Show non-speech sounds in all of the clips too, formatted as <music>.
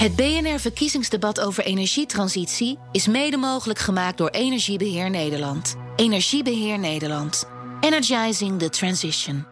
Het BNR-verkiezingsdebat over energietransitie is mede mogelijk gemaakt door Energiebeheer Nederland. Energiebeheer Nederland. Energizing the transition.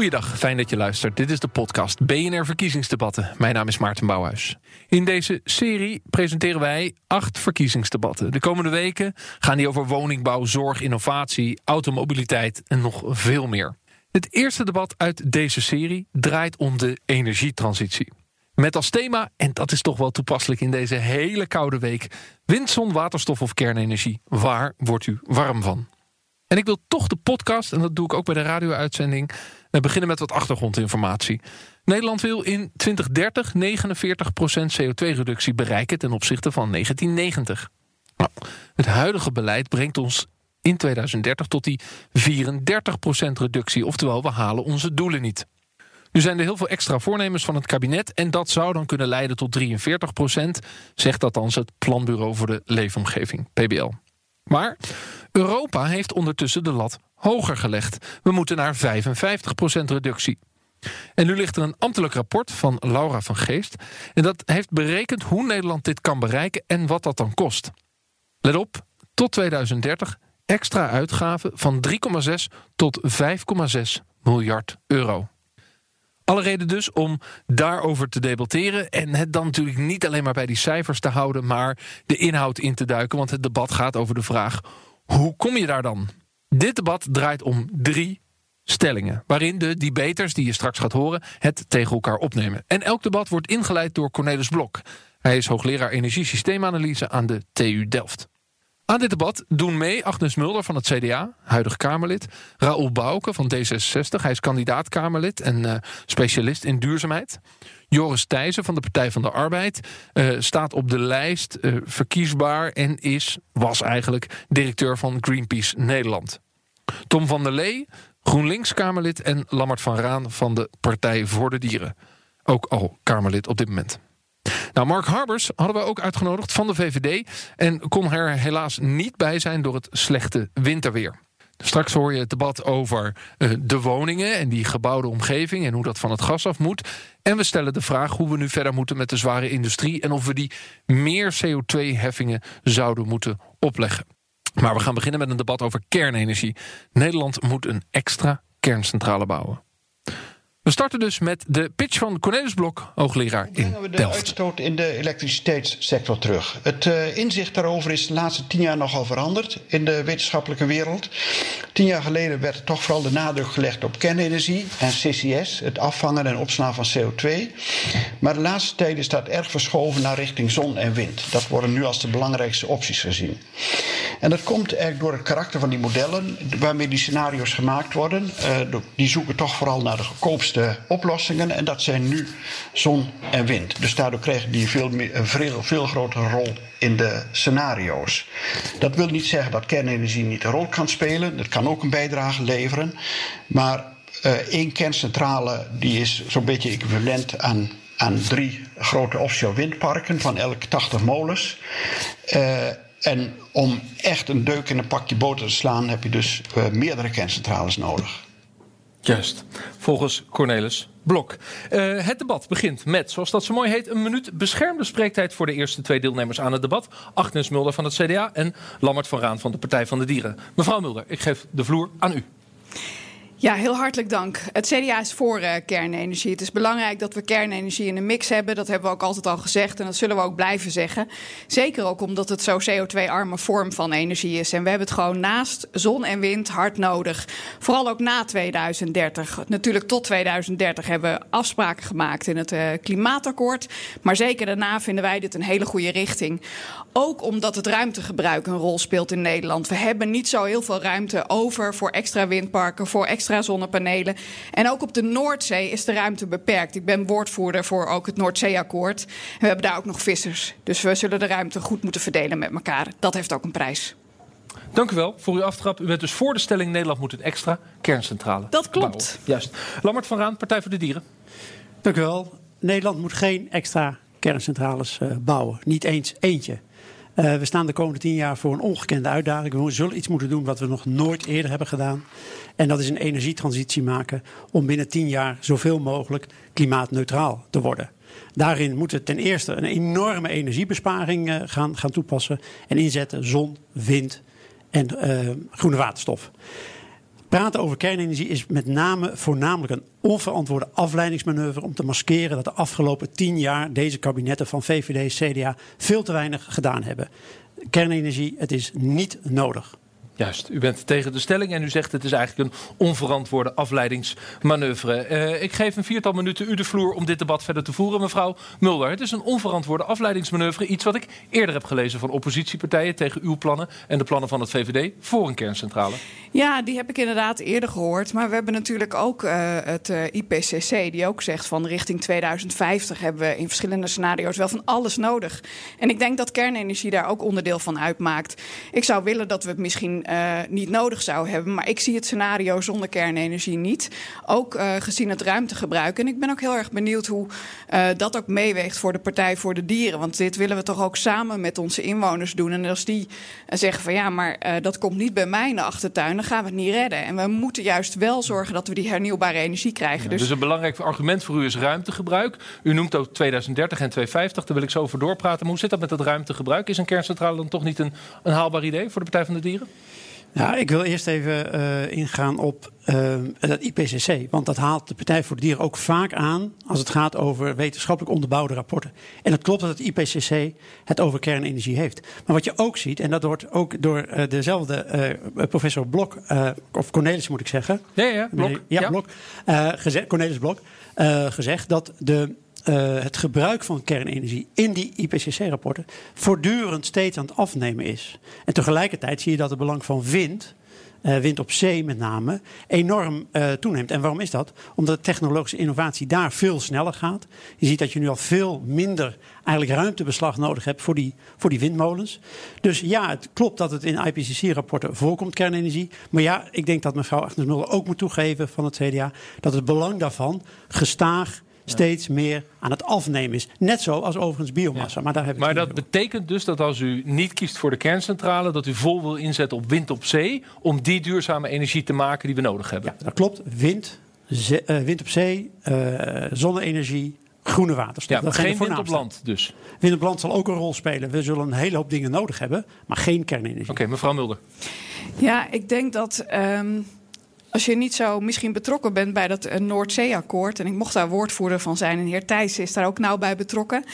Goeiedag, fijn dat je luistert. Dit is de podcast BNR Verkiezingsdebatten. Mijn naam is Maarten Bouwhuis. In deze serie presenteren wij acht verkiezingsdebatten. De komende weken gaan die over woningbouw, zorg, innovatie, automobiliteit en nog veel meer. Het eerste debat uit deze serie draait om de energietransitie. Met als thema, en dat is toch wel toepasselijk in deze hele koude week: wind, zon, waterstof of kernenergie. Waar wordt u warm van? En ik wil toch de podcast, en dat doe ik ook bij de radio-uitzending, we beginnen met wat achtergrondinformatie. Nederland wil in 2030 49% CO2-reductie bereiken ten opzichte van 1990. Nou, het huidige beleid brengt ons in 2030 tot die 34% reductie, oftewel we halen onze doelen niet. Nu zijn er heel veel extra voornemens van het kabinet en dat zou dan kunnen leiden tot 43%, zegt althans het Planbureau voor de Leefomgeving, PBL. Maar Europa heeft ondertussen de lat hoger gelegd. We moeten naar 55% reductie. En nu ligt er een ambtelijk rapport van Laura van Geest. En dat heeft berekend hoe Nederland dit kan bereiken en wat dat dan kost. Let op, tot 2030 extra uitgaven van 3,6 tot 5,6 miljard euro. Alle reden dus om daarover te debatteren en het dan natuurlijk niet alleen maar bij die cijfers te houden, maar de inhoud in te duiken, want het debat gaat over de vraag: hoe kom je daar dan? Dit debat draait om drie stellingen, waarin de debaters die je straks gaat horen het tegen elkaar opnemen. En elk debat wordt ingeleid door Cornelis Blok. Hij is hoogleraar energiesysteemanalyse aan de TU Delft. Aan dit debat doen mee Agnes Mulder van het CDA, huidig Kamerlid. Raoul Bouke van D66, hij is kandidaat-Kamerlid en uh, specialist in duurzaamheid. Joris Thijssen van de Partij van de Arbeid uh, staat op de lijst uh, verkiesbaar en is, was eigenlijk directeur van Greenpeace Nederland. Tom van der Lee, GroenLinks-Kamerlid en Lammert van Raan van de Partij voor de Dieren. Ook al Kamerlid op dit moment. Nou, Mark Harbers hadden we ook uitgenodigd van de VVD en kon er helaas niet bij zijn door het slechte winterweer. Straks hoor je het debat over uh, de woningen en die gebouwde omgeving en hoe dat van het gas af moet. En we stellen de vraag hoe we nu verder moeten met de zware industrie en of we die meer CO2-heffingen zouden moeten opleggen. Maar we gaan beginnen met een debat over kernenergie. Nederland moet een extra kerncentrale bouwen. We starten dus met de pitch van Cornelis Blok, hoogleraar in Brengen we de Delft. uitstoot in de elektriciteitssector terug. Het uh, inzicht daarover is de laatste tien jaar nogal veranderd in de wetenschappelijke wereld. Tien jaar geleden werd toch vooral de nadruk gelegd op kernenergie en CCS, het afvangen en opslaan van CO2. Maar de laatste tijd is dat erg verschoven naar richting zon en wind. Dat worden nu als de belangrijkste opties gezien. En dat komt eigenlijk door het karakter van die modellen waarmee die scenario's gemaakt worden. Uh, die zoeken toch vooral naar de goedkoopste oplossingen. En dat zijn nu zon en wind. Dus daardoor krijgen die veel, een veel, grotere rol in de scenario's. Dat wil niet zeggen dat kernenergie niet een rol kan spelen. Dat kan ook een bijdrage leveren. Maar uh, één kerncentrale die is zo'n beetje equivalent aan, aan drie grote offshore windparken van elk 80 molens. Uh, en om echt een deuk in een pakje boter te slaan, heb je dus uh, meerdere kerncentrales nodig. Juist, volgens Cornelis Blok. Uh, het debat begint met, zoals dat zo mooi heet, een minuut beschermde spreektijd voor de eerste twee deelnemers aan het debat. Agnes Mulder van het CDA en Lammert van Raan van de Partij van de Dieren. Mevrouw Mulder, ik geef de vloer aan u. Ja, heel hartelijk dank. Het CDA is voor uh, kernenergie. Het is belangrijk dat we kernenergie in de mix hebben. Dat hebben we ook altijd al gezegd en dat zullen we ook blijven zeggen. Zeker ook omdat het zo CO2-arme vorm van energie is. En we hebben het gewoon naast zon en wind hard nodig. Vooral ook na 2030. Natuurlijk tot 2030 hebben we afspraken gemaakt in het uh, klimaatakkoord. Maar zeker daarna vinden wij dit een hele goede richting. Ook omdat het ruimtegebruik een rol speelt in Nederland. We hebben niet zo heel veel ruimte over voor extra windparken, voor extra extra zonnepanelen. En ook op de Noordzee is de ruimte beperkt. Ik ben woordvoerder voor ook het Noordzeeakkoord. We hebben daar ook nog vissers. Dus we zullen de ruimte goed moeten verdelen met elkaar. Dat heeft ook een prijs. Dank u wel voor uw aftrap. U bent dus voor de stelling Nederland moet een extra kerncentrale Dat klopt. Bouwen. Juist. Lammert van Raan, Partij voor de Dieren. Dank u wel. Nederland moet geen extra kerncentrales uh, bouwen. Niet eens eentje. Uh, we staan de komende tien jaar voor een ongekende uitdaging. We zullen iets moeten doen wat we nog nooit eerder hebben gedaan. En dat is een energietransitie maken om binnen tien jaar zoveel mogelijk klimaatneutraal te worden. Daarin moeten we ten eerste een enorme energiebesparing uh, gaan, gaan toepassen en inzetten zon, wind en uh, groene waterstof. Praten over kernenergie is met name voornamelijk een onverantwoorde afleidingsmanoeuvre om te maskeren dat de afgelopen tien jaar deze kabinetten van VVD, CDA veel te weinig gedaan hebben. Kernenergie, het is niet nodig. Juist, u bent tegen de stelling en u zegt het is eigenlijk een onverantwoorde afleidingsmanoeuvre. Uh, ik geef een viertal minuten u de vloer om dit debat verder te voeren, mevrouw Mulder. Het is een onverantwoorde afleidingsmanoeuvre, iets wat ik eerder heb gelezen van oppositiepartijen tegen uw plannen en de plannen van het VVD voor een kerncentrale. Ja, die heb ik inderdaad eerder gehoord. Maar we hebben natuurlijk ook uh, het eh, IPCC, die ook zegt van richting 2050 hebben we in verschillende scenario's wel van alles nodig. En ik denk dat kernenergie daar ook onderdeel van uitmaakt. Ik zou willen dat we het misschien uh, niet nodig zou hebben. Maar ik zie het scenario zonder kernenergie niet. Ook uh, gezien het ruimtegebruik. En ik ben ook heel erg benieuwd hoe uh, dat ook meeweegt voor de Partij voor de Dieren. Want dit willen we toch ook samen met onze inwoners doen. En als die zeggen van ja, maar dat komt niet bij mij in de achtertuin, dan gaan we het niet redden. En we moeten juist wel zorgen dat we die hernieuwbare energie krijgen. Ja, dus... dus een belangrijk argument voor u is ruimtegebruik. U noemt ook 2030 en 2050, daar wil ik zo over doorpraten. Maar hoe zit dat met dat ruimtegebruik? Is een kerncentrale dan toch niet een, een haalbaar idee voor de Partij van de Dieren? Ja, ik wil eerst even uh, ingaan op uh, dat IPCC. Want dat haalt de Partij voor de Dieren ook vaak aan als het gaat over wetenschappelijk onderbouwde rapporten. En het klopt dat het IPCC het over kernenergie heeft. Maar wat je ook ziet, en dat wordt ook door uh, dezelfde professor Blok, of Cornelis moet ik zeggen. Ja, ja, Blok. Ja, ja. Blok. gezegd, Cornelis Blok. gezegd dat de uh, het gebruik van kernenergie in die IPCC-rapporten voortdurend steeds aan het afnemen is. En tegelijkertijd zie je dat het belang van wind, uh, wind op zee met name, enorm uh, toeneemt. En waarom is dat? Omdat de technologische innovatie daar veel sneller gaat. Je ziet dat je nu al veel minder eigenlijk ruimtebeslag nodig hebt voor die, voor die windmolens. Dus ja, het klopt dat het in IPCC-rapporten voorkomt, kernenergie. Maar ja, ik denk dat mevrouw Agnes Mulder ook moet toegeven van het CDA dat het belang daarvan gestaag steeds meer aan het afnemen is. Net zo als overigens biomassa. Maar, daar heb ik maar dat betekent dus dat als u niet kiest voor de kerncentrale, dat u vol wil inzetten op wind op zee. om die duurzame energie te maken die we nodig hebben. Ja, dat klopt. Wind, uh, wind op zee, uh, zonne-energie. Groene waterstof. Ja, dat geen wind op land dus. Wind op land zal ook een rol spelen. We zullen een hele hoop dingen nodig hebben, maar geen kernenergie. Oké, okay, mevrouw Mulder. Ja, ik denk dat um, als je niet zo misschien betrokken bent bij dat uh, Noordzeeakkoord, en ik mocht daar woordvoerder van zijn, en heer Thijs is daar ook nauw bij betrokken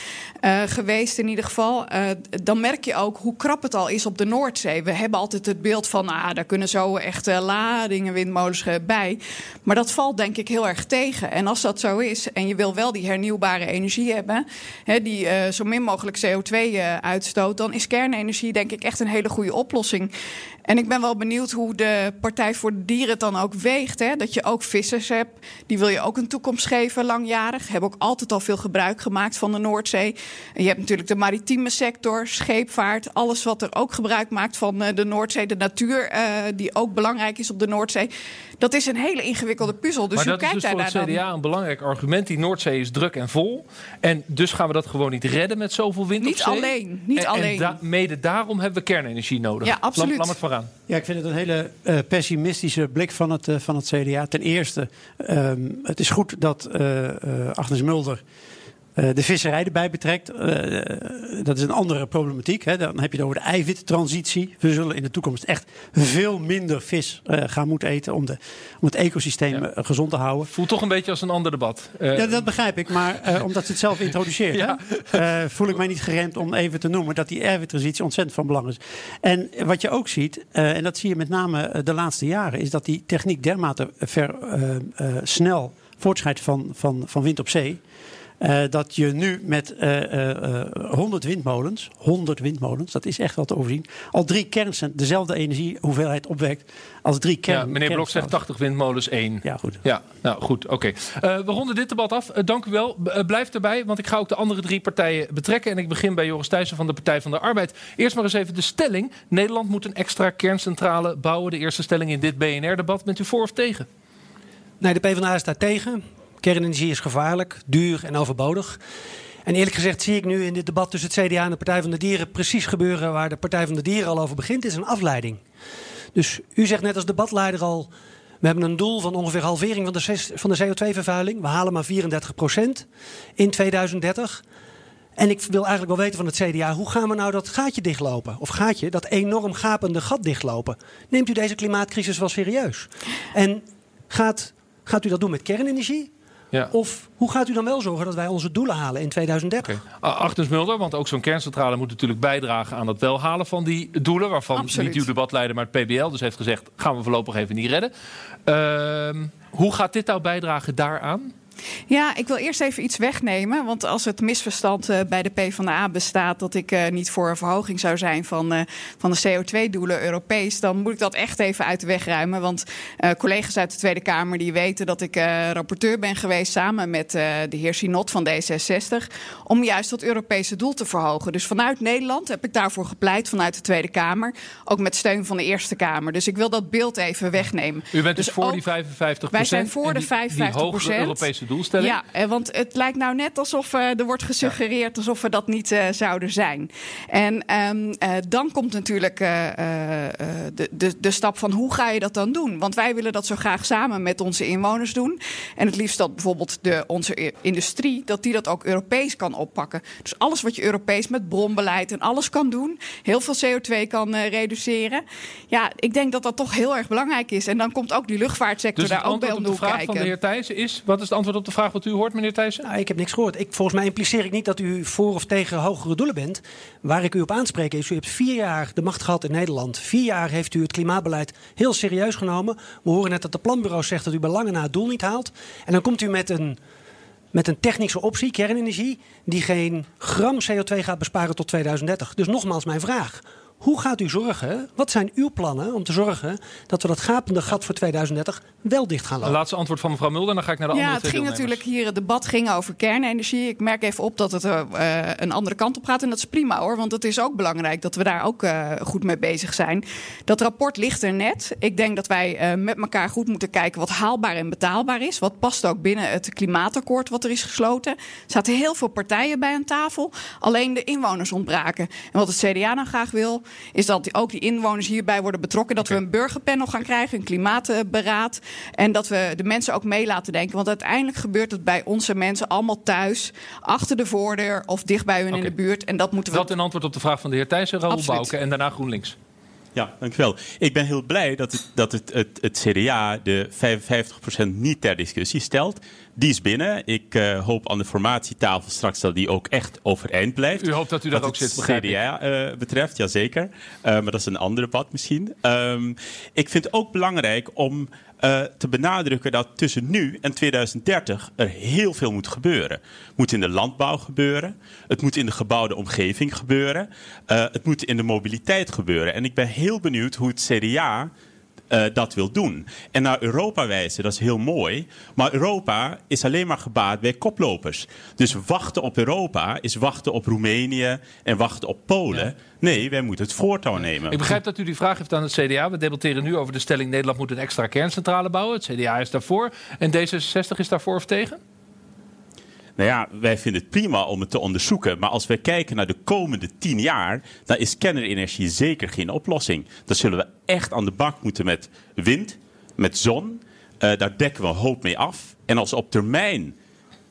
uh, geweest in ieder geval, uh, dan merk je ook hoe krap het al is op de Noordzee. We hebben altijd het beeld van, ah, daar kunnen zo echt ladingen windmolens bij. Maar dat valt denk ik heel erg tegen. En als dat zo is, en je wil wel die hernieuwbare energie hebben, hè, die zo min mogelijk CO2 uitstoot, dan is kernenergie denk ik echt een hele goede oplossing. En ik ben wel benieuwd hoe de Partij voor de Dieren het dan ook weegt. Hè? Dat je ook vissers hebt, die wil je ook een toekomst geven, langjarig. Hebben ook altijd al veel gebruik gemaakt van de Noordzee. En je hebt natuurlijk de maritieme sector, scheepvaart, alles wat er ook gebruik maakt van eh, de Noordzee. De natuur, uh, die ook belangrijk is op de Noordzee. Dat is een hele ingewikkelde puzzel. Dus maar dat kijkt is dus voor het CDA dan... een belangrijk argument. Die Noordzee is druk en vol. En dus gaan we dat gewoon niet redden met zoveel wind niet op zee. Alleen, niet en, alleen. En mede daarom hebben we kernenergie nodig. Ja, absoluut. Laat, het vooraan. Ja, ik vind het een hele uh, pessimistische blik van het, uh, van het CDA. Ten eerste, um, het is goed dat uh, Agnes Mulder de visserij erbij betrekt. Uh, dat is een andere problematiek. Hè. Dan heb je het over de eiwittransitie. We zullen in de toekomst echt veel minder vis uh, gaan moeten eten om, de, om het ecosysteem ja. gezond te houden. Voelt toch een beetje als een ander debat. ja, dat begrijp ik. Maar omdat ze het zelf <laughs> introduceert, ja. voel ik mij niet geremd om even te noemen dat die eiwittransitie ontzettend van belang is. En wat je ook ziet, en dat zie je met name de laatste jaren, is dat die techniek dermate ver, snel voortschrijdt van, van, van wind op zee. Uh, dat je nu met uh, uh, 100 windmolens, 100 windmolens, dat is echt wat te overzien, al drie kerncent dezelfde energiehoeveelheid opwekt als drie kern. Ja, meneer Blok zegt 80 windmolens, één. Ja, goed. Ja, nou goed, oké. Okay. we ronden dit debat af. dank u wel. blijf erbij, want ik ga ook de andere drie partijen betrekken. En ik begin bij Joris Thijssen van de Partij van de Arbeid. Eerst maar eens even de stelling. Nederland moet een extra kerncentrale bouwen. De eerste stelling in dit BNR-debat. Bent u voor of tegen? Nee, de PvdA staat tegen. Kernenergie is gevaarlijk, duur en overbodig. En eerlijk gezegd zie ik nu in dit debat tussen het CDA en de Partij van de Dieren precies gebeuren waar de Partij van de Dieren al over begint, is een afleiding. Dus u zegt net als debatleider al, we hebben een doel van ongeveer halvering van de, van de CO2-vervuiling. We halen maar 34% in 2030. En ik wil eigenlijk wel weten van het CDA, hoe gaan we nou dat gaatje dichtlopen? Of gaatje, dat enorm gapende gat dichtlopen? Neemt u deze klimaatcrisis wel serieus? En gaat, gaat u dat doen met kernenergie? Ja. Of hoe gaat u dan wel zorgen dat wij onze doelen halen in 2030? Okay. Mulder, want ook zo'n kerncentrale moet natuurlijk bijdragen aan het welhalen van die doelen. Waarvan Absoluut. niet uw debatleider, maar het PBL dus heeft gezegd: gaan we voorlopig even niet redden. Uh, hoe gaat dit nou bijdragen daaraan? Ja, ik wil eerst even iets wegnemen. Want als het misverstand uh, bij de PvdA bestaat dat ik uh, niet voor een verhoging zou zijn van, uh, van de CO2-doelen Europees, dan moet ik dat echt even uit de weg ruimen. Want collega's uit de Tweede Kamer die weten dat ik rapporteur ben geweest samen met de heer Sinot van D66. Om juist dat Europese doel te verhogen. Dus vanuit Nederland heb ik daarvoor gepleit, vanuit de Tweede Kamer. Ook met steun van de Eerste Kamer. Dus ik wil dat beeld even wegnemen. U bent dus, dus voor die 55 Wij zijn voor de 55 doelstelling. Ja, eh, want het lijkt nou net alsof uh, er wordt gesuggereerd alsof we dat niet uh, zouden zijn. En um, uh, dan komt natuurlijk de, de, de stap van hoe ga je dat dan doen? Want wij willen dat zo graag samen met onze inwoners doen. En het liefst dat bijvoorbeeld de, onze industrie, dat die dat ook Europees kan oppakken. Dus alles wat je Europees met bronbeleid en alles kan doen, heel veel CO2 kan reduceren. Ja, ik denk dat dat toch heel erg belangrijk is. En dan komt ook die luchtvaartsector dus daar ook bij om de vraag kijken. van de heer Thijssen is, wat is het antwoord op de vraag wat u hoort, meneer Thijssen? Nou, ik heb niks gehoord. Ik, volgens mij impliceer ik niet dat u voor of tegen hogere doelen bent. Waar ik u op aanspreek is, u hebt vier jaar de macht gehad in Nederland. Vier jaar heeft u het klimaatbeleid heel serieus genomen. We horen net dat de planbureau zegt dat u bij lange na het doel niet haalt. En dan komt u met een met een technische optie, kernenergie, die geen gram CO2 gaat besparen tot 2030. Dus nogmaals mijn vraag. Hoe gaat u zorgen, wat zijn uw plannen om te zorgen dat we dat gapende gat voor 2030 wel dicht gaan lopen? Laatste antwoord van mevrouw Mulder, dan ga ik naar de andere Ja, het ging natuurlijk hier, het debat ging over kernenergie. Ik merk even op dat het uh, een andere kant op gaat en dat is prima hoor, want het is ook belangrijk dat we daar ook uh, goed mee bezig zijn. Dat rapport ligt er net. Ik denk dat wij uh, met elkaar goed moeten kijken wat haalbaar en betaalbaar is. Wat past ook binnen het klimaatakkoord wat er is gesloten. Er zaten heel veel partijen bij aan tafel, alleen de inwoners ontbraken. En wat het CDA dan graag wil, is dat ook die inwoners hierbij worden betrokken. Dat we een burgerpanel gaan krijgen, een klimaatberaad. En dat we de mensen ook mee laten denken. Want uiteindelijk gebeurt het bij onze mensen allemaal thuis, achter de voordeur of dicht bij hun in de buurt. En dat moeten we. Dat een antwoord op de vraag van de heer Thijssen, Raoul Bouke en daarna GroenLinks. Ja, dankjewel. Ik ben heel blij dat het, dat het, het, het CDA de 55% niet ter discussie stelt. Die is binnen. Ik uh, hoop aan de formatietafel straks dat die ook echt overeind blijft. U hoopt dat u daar ook zit, CDA uh, eh, betreft, jazeker. Uh, maar dat is een ander debat misschien. Um, ik vind het ook belangrijk om te benadrukken dat tussen nu en 2030 er heel veel moet gebeuren. Het moet in de landbouw gebeuren. Het moet in de gebouwde omgeving gebeuren. Het moet in de mobiliteit gebeuren. En ik ben heel benieuwd hoe het CDA uh, dat wil doen. En naar Europa wijzen, dat is heel mooi. Maar Europa is alleen maar gebaat bij koplopers. Dus wachten op Europa is wachten op Roemenië en wachten op Polen. Nee, wij moeten het voortouw nemen. Ik begrijp dat u die vraag heeft aan het CDA. We debatteren nu over de stelling Nederland moet een extra kerncentrale bouwen. Het CDA is daarvoor. En D66 is daarvoor of tegen? Nou ja, wij vinden het prima om het te onderzoeken. Maar als we kijken naar de komende tien jaar, dan is kernenergie zeker geen oplossing. Dan zullen we echt aan de bak moeten met wind, met zon. Uh, daar dekken we een hoop mee af. En als op termijn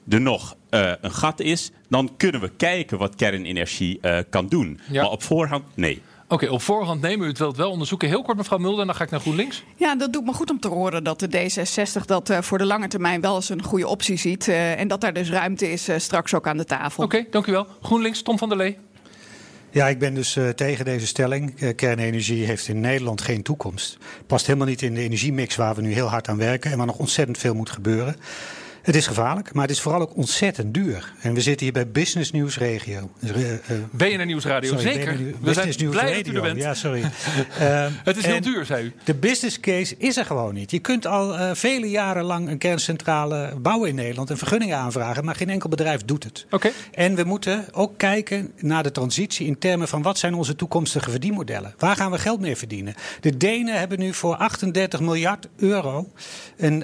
er nog uh, een gat is, dan kunnen we kijken wat kernenergie uh, kan doen. Ja. Maar op voorhand, nee. Oké, op voorhand nemen u het wel, het wel onderzoeken. Heel kort, mevrouw Mulder, dan ga ik naar GroenLinks. Ja, dat doet me goed om te horen dat de D66 dat uh, voor de lange termijn wel eens een goede optie ziet. Uh, en dat daar dus ruimte is uh, straks ook aan de tafel. Oké, okay, dank u wel. GroenLinks, Tom van der Lee. Ja, ik ben dus uh, tegen deze stelling. Uh, kernenergie heeft in Nederland geen toekomst. Past helemaal niet in de energiemix waar we nu heel hard aan werken en waar nog ontzettend veel moet gebeuren. Het is gevaarlijk, maar het is vooral ook ontzettend duur. En we zitten hier bij Business News Radio. Uh, uh, BNR Nieuwsradio, sorry, zeker. BNR, we Business zijn blij Radio. dat u er bent. Ja, sorry. uh, <laughs> het is heel duur, zei u. De business case is er gewoon niet. Je kunt al uh, vele jaren lang een kerncentrale bouwen in Nederland... en vergunningen aanvragen, maar geen enkel bedrijf doet het. Okay. En we moeten ook kijken naar de transitie in termen van... wat zijn onze toekomstige verdienmodellen? Waar gaan we geld mee verdienen? De Denen hebben nu voor 38 miljard euro een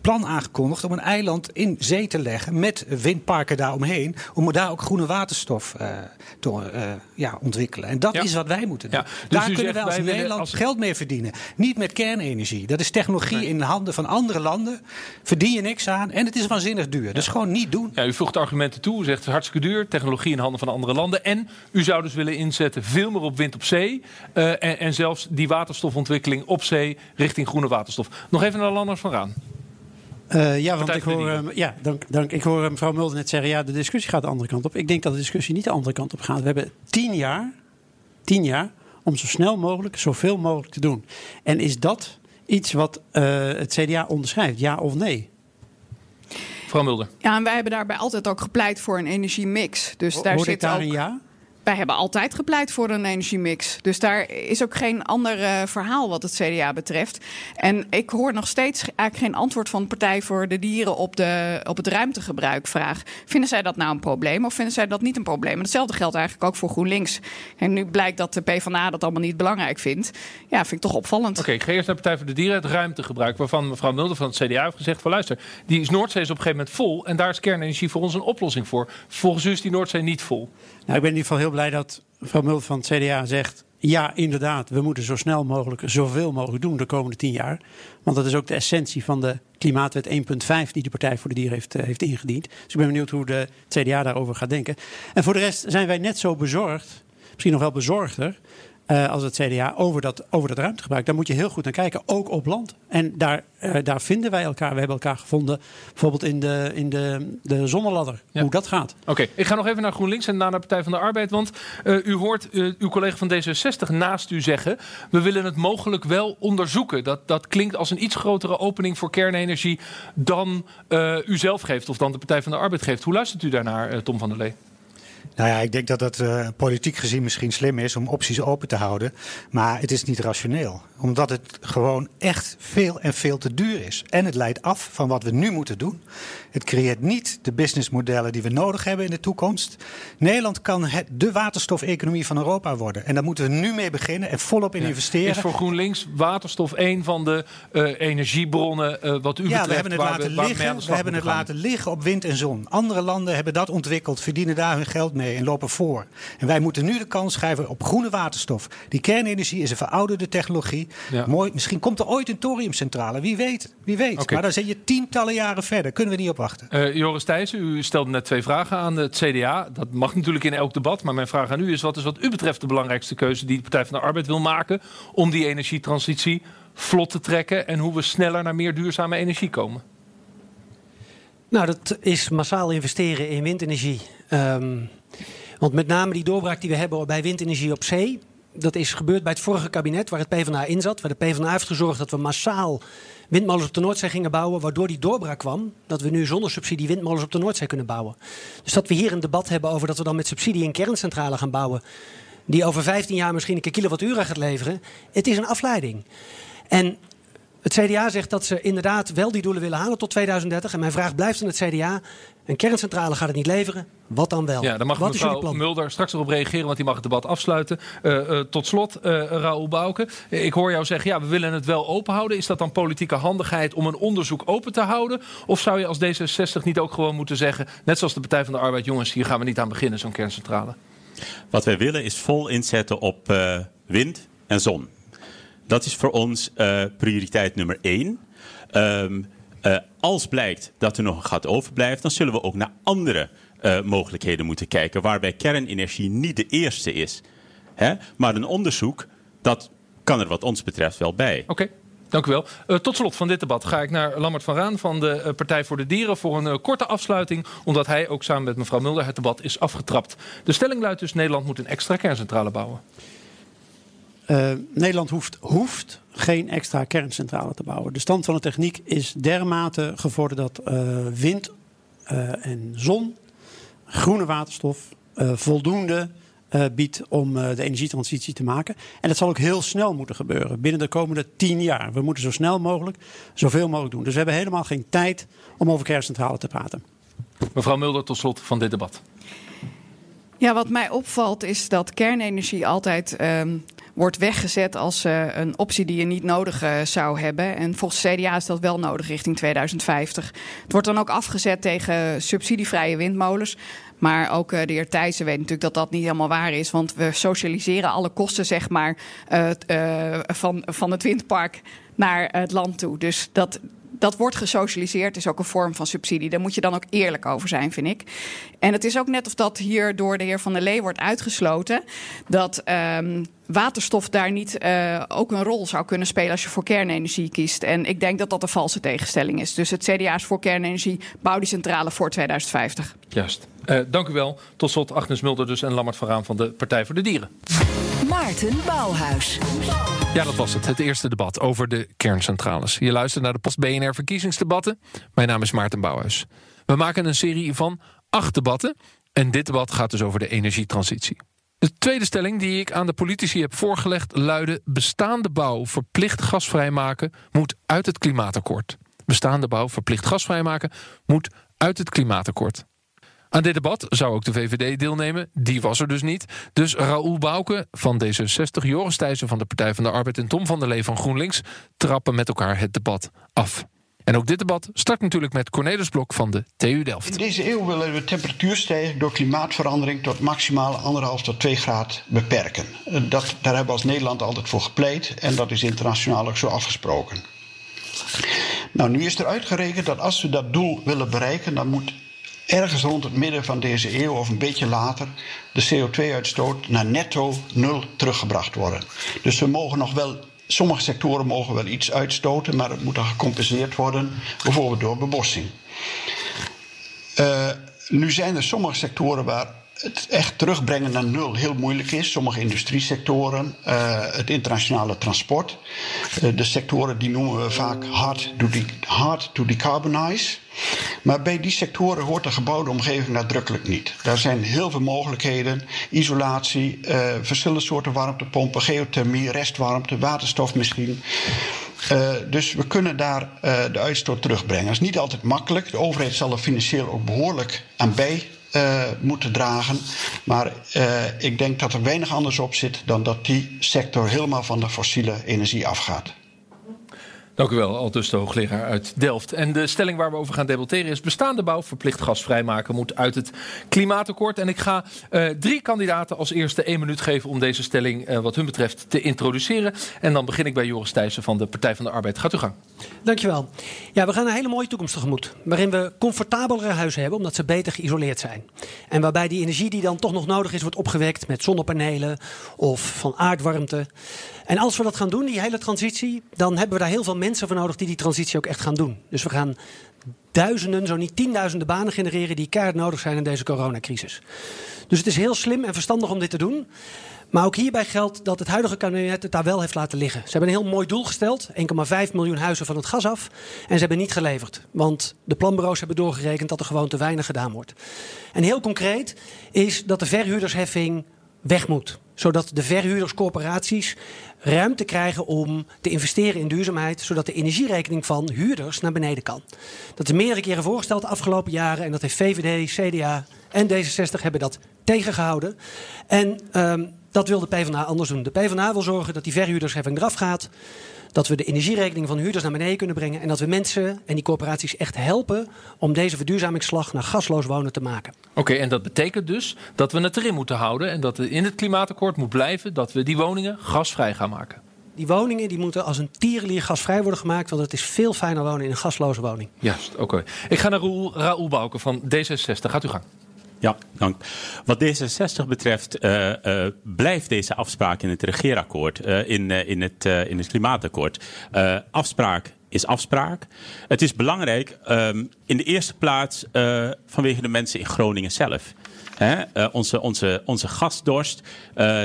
plan aangekondigd... om een eiland In zee te leggen met windparken daaromheen. Om daar ook groene waterstof uh, te uh, ja, ontwikkelen. En dat Ja. is wat wij moeten doen. Ja, dus daar kunnen wij als wij Nederland als- geld mee verdienen. Niet met kernenergie. Dat is technologie in de handen van andere landen. Verdien je niks aan. En het is waanzinnig duur. Dus gewoon niet doen. Ja, u voegt argumenten toe. U zegt het is hartstikke duur. Technologie in handen van andere landen. En u zou dus willen inzetten veel meer op wind op zee. eh, en, en zelfs die waterstofontwikkeling op zee richting groene waterstof. Nog even naar Landers van Raan. Eh, ja, want ik hoor, ja, dank, dank. ik hoor eh, mevrouw Mulder net zeggen... ja, de discussie gaat de andere kant op. Ik denk dat de discussie niet de andere kant op gaat. We hebben tien jaar, tien jaar om zo snel mogelijk, zoveel mogelijk te doen. En is dat iets wat eh, het CDA onderschrijft, ja of nee? Mevrouw Mulder. Ja, en wij hebben daarbij altijd ook gepleit voor een energiemix. Dus daar zit daar ook... een ja? Wij hebben altijd gepleit voor een energiemix. Dus daar is ook geen ander eh, verhaal wat het CDA betreft. En ik hoor nog steeds eigenlijk geen antwoord van de Partij voor de Dieren op, de, op het ruimtegebruikvraag. Vinden zij dat nou een probleem of vinden zij dat niet een probleem? En hetzelfde geldt eigenlijk ook voor GroenLinks. En nu blijkt dat de PvdA dat allemaal niet belangrijk vindt. Ja, vind ik toch opvallend. Oké, ik ga eerst naar de Partij voor de Dieren. Het ruimtegebruik. Waarvan mevrouw Mulder van het CDA heeft gezegd: van luister, die Noordzee is op een gegeven moment vol. En daar is kernenergie voor ons een oplossing voor. Volgens u is die Noordzee niet vol. Nou, ik ben in ieder geval heel blij dat mevrouw Mulder van het CDA zegt... ja, inderdaad, we moeten zo snel mogelijk zoveel mogelijk doen de komende tien jaar. Want dat is ook de essentie van de Klimaatwet 1.5 die de Partij voor de Dieren heeft, eh, heeft ingediend. Dus ik ben benieuwd hoe de CDA daarover gaat denken. En voor de rest zijn wij net zo bezorgd, misschien nog wel bezorgder... eh, als het CDA over dat, over dat ruimtegebruik. Daar moet je heel goed naar kijken, ook op land. En daar, eh, daar vinden wij elkaar. We hebben elkaar gevonden, bijvoorbeeld in de, in de, de zonneladder. Ja. Hoe dat gaat. Oké, ik ga nog even naar GroenLinks en daarna naar Partij van de Arbeid. Want eh, u hoort uw collega van D66 naast u zeggen... we willen het mogelijk wel onderzoeken. Dat, dat klinkt als een iets grotere opening voor kernenergie... dan u zelf geeft of dan de Partij van de Arbeid geeft. Hoe luistert u daarnaar, Tom van der Lee? Nou ja, ik denk dat dat eh, politiek gezien misschien slim is om opties open te houden. Maar het is niet rationeel. Omdat het gewoon echt veel en veel te duur is. En het leidt af van wat we nu moeten doen. Het creëert niet de businessmodellen die we nodig hebben in de toekomst. Nederland kan het, de waterstofeconomie van Europa worden. En daar moeten we nu mee beginnen en volop in investeren. Is voor GroenLinks waterstof een van de eh, energiebronnen eh, wat u ja, betreft... we hebben het waar laten liggen. We hebben het gaan? laten liggen op wind en zon. Andere landen hebben dat ontwikkeld, verdienen daar hun geld mee en lopen voor. En wij moeten nu de kans schrijven op groene waterstof. Die kernenergie is een verouderde technologie. Ja. Mooi, misschien komt er ooit een thoriumcentrale. Wie weet, wie weet. Maar dan zit je tientallen jaren verder. Kunnen we niet op wachten. Eh, Joris Thijssen, u stelde net twee vragen aan het CDA. Dat mag natuurlijk in elk debat. Maar mijn vraag aan u is: wat is wat u betreft de belangrijkste keuze die de Partij van de Arbeid wil maken om die energietransitie vlot te trekken en hoe we sneller naar meer duurzame energie komen? Nou, dat is massaal investeren in windenergie. Ehm, want met name die doorbraak die we hebben bij windenergie op zee. Dat is gebeurd bij het vorige kabinet waar het PvdA in zat. Waar de PvdA heeft gezorgd dat we massaal windmolens op de Noordzee gingen bouwen. Waardoor die doorbraak kwam dat we nu zonder subsidie windmolens op de Noordzee kunnen bouwen. Dus dat we hier een debat hebben over dat we dan met subsidie een kerncentrale gaan bouwen. Die over 15 jaar misschien een keer kilowattuur gaat leveren. Het is een afleiding. En het CDA zegt dat ze inderdaad wel die doelen willen halen tot 2030. En mijn vraag blijft aan het CDA. Een kerncentrale gaat het niet leveren. Wat dan wel? Ja, daar mag Wat mevrouw? Mulder straks nog op reageren, want die mag het debat afsluiten. Eh, eh, tot slot, eh Raoul Bouke. Ik hoor jou zeggen, ja, we willen het wel open houden. Is dat dan politieke handigheid om een onderzoek open te houden? Of zou je als D66 niet ook gewoon moeten zeggen, net zoals de Partij van de Arbeid, jongens, hier gaan we niet aan beginnen, zo'n kerncentrale? Wat wij willen is vol inzetten op eh, wind en zon. Dat is voor ons eh, prioriteit nummer één. Ehm, eh, als blijkt dat er nog een gat overblijft, dan zullen we ook naar andere eh, mogelijkheden moeten kijken. Waarbij kernenergie niet de eerste is. Hè? Maar een onderzoek, dat kan er wat ons betreft wel bij. Oké. Dank u wel. Eh, tot slot van dit debat ga ik naar Lammert van Raan van de Partij voor de Dieren voor een korte afsluiting, omdat hij ook samen met mevrouw Mulder het debat is afgetrapt. De stelling luidt dus: Nederland moet een extra kerncentrale bouwen. Eh, Nederland hoeft, hoeft geen extra kerncentrale te bouwen. De stand van de techniek is dermate gevorderd dat eh, wind eh, en zon, groene waterstof, voldoende biedt om de energietransitie te maken. En dat zal ook heel snel moeten gebeuren, binnen de komende tien jaar. We moeten zo snel mogelijk zoveel mogelijk doen. Dus we hebben helemaal geen tijd om over kerncentrale te praten. Mevrouw Mulder, tot slot van dit debat. Ja, wat mij opvalt is dat kernenergie altijd um, wordt weggezet als uh, een optie die je niet nodig uh, zou hebben. En volgens CDA is dat wel nodig richting 2050. Het wordt dan ook afgezet tegen subsidievrije windmolens. Maar ook uh, de heer Thijssen weet natuurlijk dat dat niet helemaal waar is. Want we socialiseren alle kosten, zeg maar, van, van het windpark naar het land toe. Dus dat, dat wordt gesocialiseerd, is ook een vorm van subsidie. Daar moet je dan ook eerlijk over zijn, vind ik. En het is ook net of dat hier door de heer Van der Lee wordt uitgesloten. Dat um, waterstof daar niet uh, ook een rol zou kunnen spelen als je voor kernenergie kiest. En ik denk dat dat een valse tegenstelling is. Dus het CDA is voor kernenergie, bouw die centrale voor 2050. Juist. Uh, dank u wel. Tot slot Agnes Mulder dus en Lammert van van de Partij voor de Dieren. Maarten Bouwhuis. Ja, dat was het. Het eerste debat over de kerncentrales. Je luistert naar de Post-BNR verkiezingsdebatten. Mijn naam is Maarten Bouwhuis. We maken een serie van acht debatten. En dit debat gaat dus over de energietransitie. De tweede stelling die ik aan de politici heb voorgelegd luidde... bestaande bouw verplicht gasvrij maken moet uit het klimaatakkoord. Bestaande bouw verplicht gasvrij maken moet uit het klimaatakkoord. Aan dit debat zou ook de VVD deelnemen. Die was er dus niet. Dus Raoul Bouke van D66, Joris Thijssen van de Partij van de Arbeid... en Tom van der Lee van GroenLinks trappen met elkaar het debat af. En ook dit debat start natuurlijk met Cornelis Blok van de TU Delft. In deze eeuw willen we temperatuurstijging door klimaatverandering tot maximaal anderhalf tot 2 graden beperken. Dat, daar hebben we als Nederland altijd voor gepleit en dat is internationaal ook zo afgesproken. Nou, nu is er uitgerekend dat als we dat doel willen bereiken, dan moet ergens rond het midden van deze eeuw of een beetje later de CO2-uitstoot naar netto nul teruggebracht worden. Dus we mogen nog wel, sommige sectoren mogen wel iets uitstoten, maar het moet dan gecompenseerd worden, bijvoorbeeld door bebossing. Uh, nu zijn er sommige sectoren waar het echt terugbrengen naar nul heel moeilijk is. Sommige industriesectoren, uh, het internationale transport. Uh, de sectoren die noemen we vaak hard to, de hard to decarbonize. Maar bij die sectoren hoort de gebouwde omgeving nadrukkelijk niet. Daar zijn heel veel mogelijkheden. Isolatie, uh, verschillende soorten warmtepompen, geothermie, restwarmte, waterstof misschien. Dus we kunnen daar de uitstoot terugbrengen. Dat is niet altijd makkelijk. De overheid zal er financieel ook behoorlijk aan bij uh, moeten dragen. Maar uh, ik denk dat er weinig anders op zit dan dat die sector helemaal van de fossiele energie afgaat. Dank u wel, Altus de hoogleraar uit Delft. En de stelling waar we over gaan debatteren is... bestaande bouw verplicht gasvrij maken moet uit het klimaatakkoord. En ik ga uh, drie kandidaten als eerste één minuut geven... om deze stelling uh, wat hun betreft te introduceren. En dan begin ik bij Joris Thijssen van de Partij van de Arbeid. Gaat u gang. Dankjewel. Ja, we gaan een hele mooie toekomst tegemoet. Waarin we comfortabelere huizen hebben omdat ze beter geïsoleerd zijn. En waarbij die energie die dan toch nog nodig is... wordt opgewekt met zonnepanelen of van aardwarmte... En als we dat gaan doen, die hele transitie, dan hebben we daar heel veel mensen voor nodig die die transitie ook echt gaan doen. Dus we gaan duizenden, zo niet tienduizenden banen genereren die keihard nodig zijn in deze coronacrisis. Dus het is heel slim en verstandig om dit te doen. Maar ook hierbij geldt dat het huidige kabinet het daar wel heeft laten liggen. Ze hebben een heel mooi doel gesteld: 1,5 miljoen huizen van het gas af. En ze hebben niet geleverd. Want de planbureaus hebben doorgerekend dat er gewoon te weinig gedaan wordt. En heel concreet is dat de verhuurdersheffing weg moet. Zodat de verhuurderscorporaties ruimte krijgen om te investeren in duurzaamheid, zodat de energierekening van huurders naar beneden kan. Dat is meerdere keren voorgesteld de afgelopen jaren en dat heeft VVD, CDA en D66 hebben dat tegengehouden. En um, dat wil de PvdA anders doen. De PvdA wil zorgen dat die verhuurdersheffing eraf gaat. Dat we de energierekening van huurders naar beneden kunnen brengen. En dat we mensen en die corporaties echt helpen om deze verduurzamingsslag naar gasloos wonen te maken. Oké, okay, en dat betekent dus dat we het erin moeten houden. En dat er in het klimaatakkoord moet blijven dat we die woningen gasvrij gaan maken. Die woningen die moeten als een tierenlier gasvrij worden gemaakt. Want het is veel fijner wonen in een gasloze woning. Juist, oké. Okay. Ik ga naar Raoul, Raoul Bouke van D66. Gaat u gang. Ja, dank. Wat D66 betreft uh, uh, blijft deze afspraak in het regeerakkoord, uh, in, in, het, in het klimaatakkoord. afspraak is afspraak. Het is belangrijk um, in de eerste plaats vanwege de mensen in Groningen zelf. Onze, onze, onze gasdorst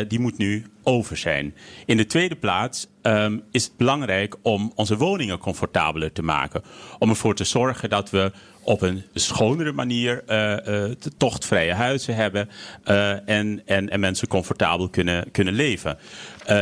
die moet nu over zijn. In de tweede plaats um, is het belangrijk om onze woningen comfortabeler te maken. Om ervoor te zorgen dat we op een schonere manier uh, uh, tochtvrije huizen hebben uh, en, en, en mensen comfortabel kunnen, kunnen leven.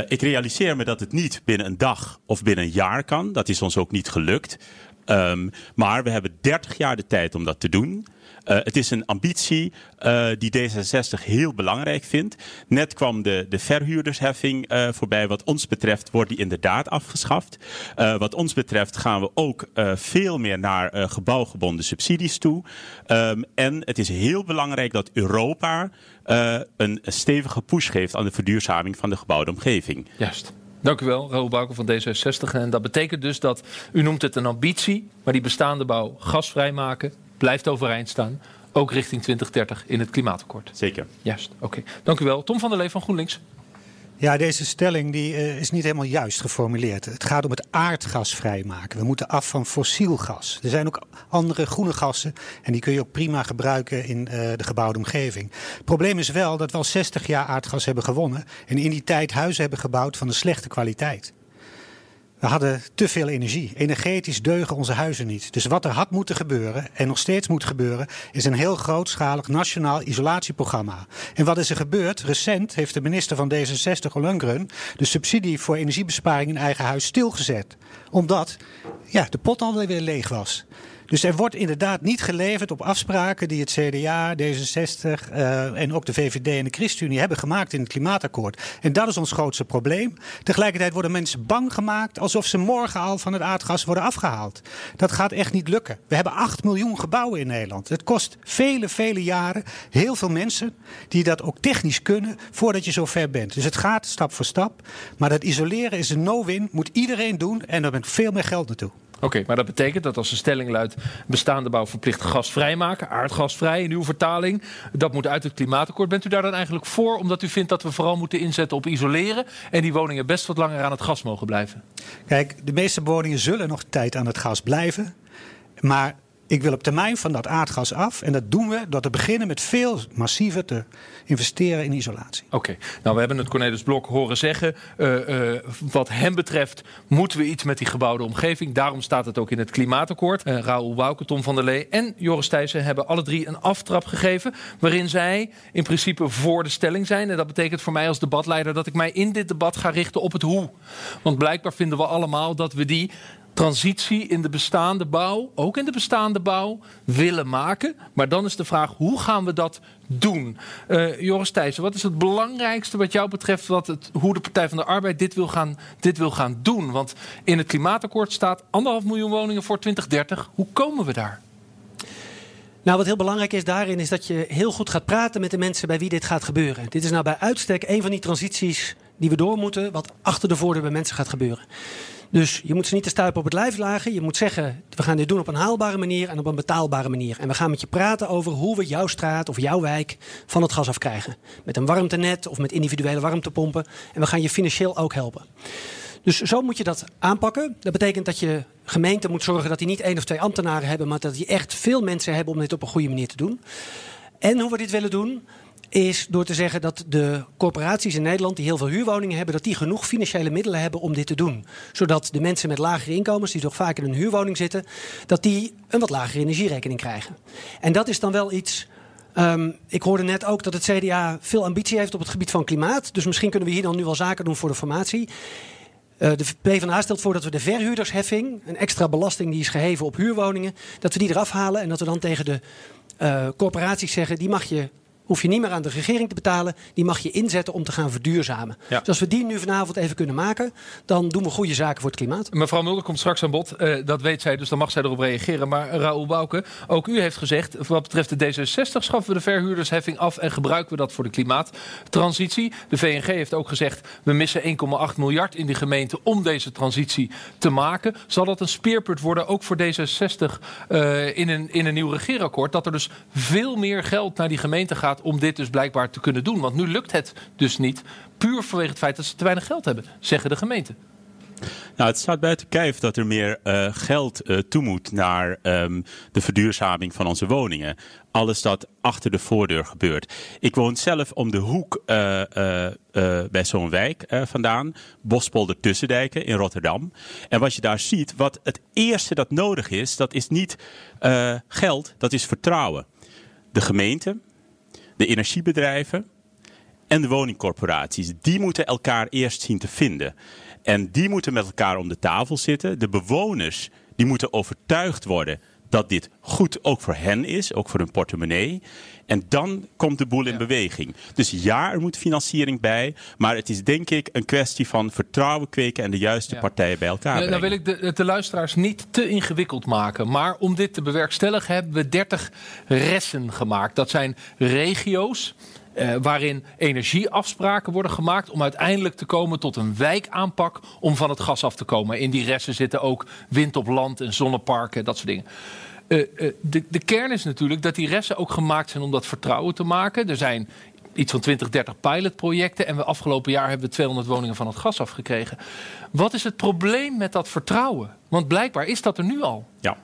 ik realiseer me dat het niet binnen een dag of binnen een jaar kan. Dat is ons ook niet gelukt. Ehm, maar we hebben 30 jaar de tijd om dat te doen. Uh, het is een ambitie uh, die D66 heel belangrijk vindt. Net kwam de, de verhuurdersheffing uh, voorbij. Wat ons betreft wordt die inderdaad afgeschaft. wat ons betreft gaan we ook veel meer naar gebouwgebonden subsidies toe. Um, en het is heel belangrijk dat Europa een, een stevige push geeft aan de verduurzaming van de gebouwde omgeving. Juist. Dank u wel, Raoul Bouke van D66. En dat betekent dus dat, u noemt het een ambitie, maar die bestaande bouw gasvrij maken blijft overeind staan. Ook richting 2030 in het klimaatakkoord. Zeker. Juist, oké. Dank u wel. Tom van der Lee van GroenLinks. Ja, deze stelling die, uh, is niet helemaal juist geformuleerd. Het gaat om het aardgas vrijmaken. We moeten af van fossiel gas. Er zijn ook andere groene gassen en die kun je ook prima gebruiken in uh, de gebouwde omgeving. Het probleem is wel dat we al 60 jaar aardgas hebben gewonnen en in die tijd huizen hebben gebouwd van een slechte kwaliteit. We hadden te veel energie. Energetisch deugen onze huizen niet. Dus wat er had moeten gebeuren en nog steeds moet gebeuren, is een heel grootschalig nationaal isolatieprogramma. En wat is er gebeurd? Recent heeft de minister van D66, Ollongren, de subsidie voor energiebesparing in eigen huis stilgezet. Omdat ja, de pot alweer leeg was. Dus er wordt inderdaad niet geleverd op afspraken die het CDA, D66 uh, en ook de VVD en de ChristenUnie hebben gemaakt in het klimaatakkoord. En dat is ons grootste probleem. Tegelijkertijd worden mensen bang gemaakt alsof ze morgen al van het aardgas worden afgehaald. Dat gaat echt niet lukken. We hebben 8 miljoen gebouwen in Nederland. Het kost vele, vele jaren, heel veel mensen die dat ook technisch kunnen voordat je zo ver bent. Dus het gaat stap voor stap. Maar dat isoleren is een no-win, moet iedereen doen en daar bent veel meer geld naartoe. Oké, maar dat betekent dat als de stelling luidt bestaande bouw verplicht gasvrij maken, aardgasvrij in uw vertaling, dat moet uit het klimaatakkoord. Bent u daar dan eigenlijk voor, omdat u vindt dat we vooral moeten inzetten op isoleren en die woningen best wat langer aan het gas mogen blijven? Kijk, de meeste woningen zullen nog tijd aan het gas blijven. Maar ik wil op termijn van dat aardgas af. En dat doen we door te beginnen met veel massiever te investeren in isolatie. Oké, nou we hebben het Cornelis Blok horen zeggen. Uh, uh, wat hem betreft moeten we iets met die gebouwde omgeving. Daarom staat het ook in het klimaatakkoord. Uh, Raoul Wouke, Tom van der Lee en Joris Thijssen hebben alle drie een aftrap gegeven. Waarin zij in principe voor de stelling zijn. En dat betekent voor mij als debatleider dat ik mij in dit debat ga richten op het hoe. Want blijkbaar vinden we allemaal dat we die transitie in de bestaande bouw, ook in de bestaande bouw, willen maken. Maar dan is de vraag, hoe gaan we dat doen? Uh, Joris Thijssen, wat is het belangrijkste wat jou betreft... Wat het, hoe de Partij van de Arbeid dit wil, gaan, dit wil gaan doen? Want in het klimaatakkoord staat anderhalf miljoen woningen voor 2030. Hoe komen we daar? Nou, wat heel belangrijk is daarin, is dat je heel goed gaat praten met de mensen bij wie dit gaat gebeuren. Dit is nou bij uitstek een van die transities die we door moeten, wat achter de voordeur bij mensen gaat gebeuren. Dus je moet ze niet te stuipen op het lijf lagen. Je moet zeggen, we gaan dit doen op een haalbare manier en op een betaalbare manier. En we gaan met je praten over hoe we jouw straat of jouw wijk van het gas af krijgen. Met een warmtenet of met individuele warmtepompen. En we gaan je financieel ook helpen. Dus zo moet je dat aanpakken. Dat betekent dat je gemeente moet zorgen dat die niet één of twee ambtenaren hebben, maar dat die echt veel mensen hebben om dit op een goede manier te doen. En hoe we dit willen doen, is door te zeggen dat de corporaties in Nederland die heel veel huurwoningen hebben, dat die genoeg financiële middelen hebben om dit te doen. Zodat de mensen met lagere inkomens, die toch vaak in een huurwoning zitten, dat die een wat lagere energierekening krijgen. En dat is dan wel iets. Um, ik hoorde net ook dat het CDA veel ambitie heeft op het gebied van klimaat. Dus misschien kunnen we hier dan nu wel zaken doen voor de formatie. Uh, de PvdA stelt voor dat we de verhuurdersheffing, een extra belasting die is geheven op huurwoningen, dat we die eraf halen en dat we dan tegen de uh, corporaties zeggen: die mag je hoef je niet meer aan de regering te betalen. Die mag je inzetten om te gaan verduurzamen. Dus als we die nu vanavond even kunnen maken, dan doen we goede zaken voor het klimaat. Mevrouw Mulder komt straks aan bod. Uh, dat weet zij, dus dan mag zij erop reageren. Maar Raoul Bouke, ook u heeft gezegd, wat betreft de D66 schaffen we de verhuurdersheffing af en gebruiken we dat voor de klimaattransitie. De VNG heeft ook gezegd, we missen 1,8 miljard in die gemeente om deze transitie te maken. Zal dat een speerpunt worden, ook voor D66 uh, in, een, in een nieuw regeerakkoord? Dat er dus veel meer geld naar die gemeente gaat om dit dus blijkbaar te kunnen doen. Want nu lukt het dus niet, puur vanwege het feit dat ze te weinig geld hebben, zeggen de gemeenten. Nou, het staat buiten kijf dat er meer uh, geld uh, toe moet naar um, de verduurzaming van onze woningen. Alles dat achter de voordeur gebeurt. Ik woon zelf om de hoek uh, bij zo'n wijk vandaan. Bospolder Tussendijken in Rotterdam. En wat je daar ziet, wat het eerste dat nodig is, dat is niet geld, dat is vertrouwen. De gemeente, de energiebedrijven en de woningcorporaties. Die moeten elkaar eerst zien te vinden. En die moeten met elkaar om de tafel zitten. De bewoners Die moeten overtuigd worden dat dit goed ook voor hen is, ook voor hun portemonnee. En dan komt de boel in beweging. Dus ja, er moet financiering bij. Maar het is denk ik een kwestie van vertrouwen kweken en de juiste Ja. partijen bij elkaar Nou, brengen. nou wil ik de, de luisteraars niet te ingewikkeld maken. Maar om dit te bewerkstelligen hebben we 30 ressen gemaakt. Dat zijn regio's. Eh, waarin energieafspraken worden gemaakt om uiteindelijk te komen tot een wijkaanpak om van het gas af te komen. In die resten zitten ook wind op land en zonneparken, dat soort dingen. Eh, eh, de, de kern is natuurlijk dat die resten ook gemaakt zijn om dat vertrouwen te maken. Er zijn iets van 20, 30 pilotprojecten. En we afgelopen jaar hebben we 200 woningen van het gas afgekregen. Wat is het probleem met dat vertrouwen? Want blijkbaar is dat er nu al. Ja.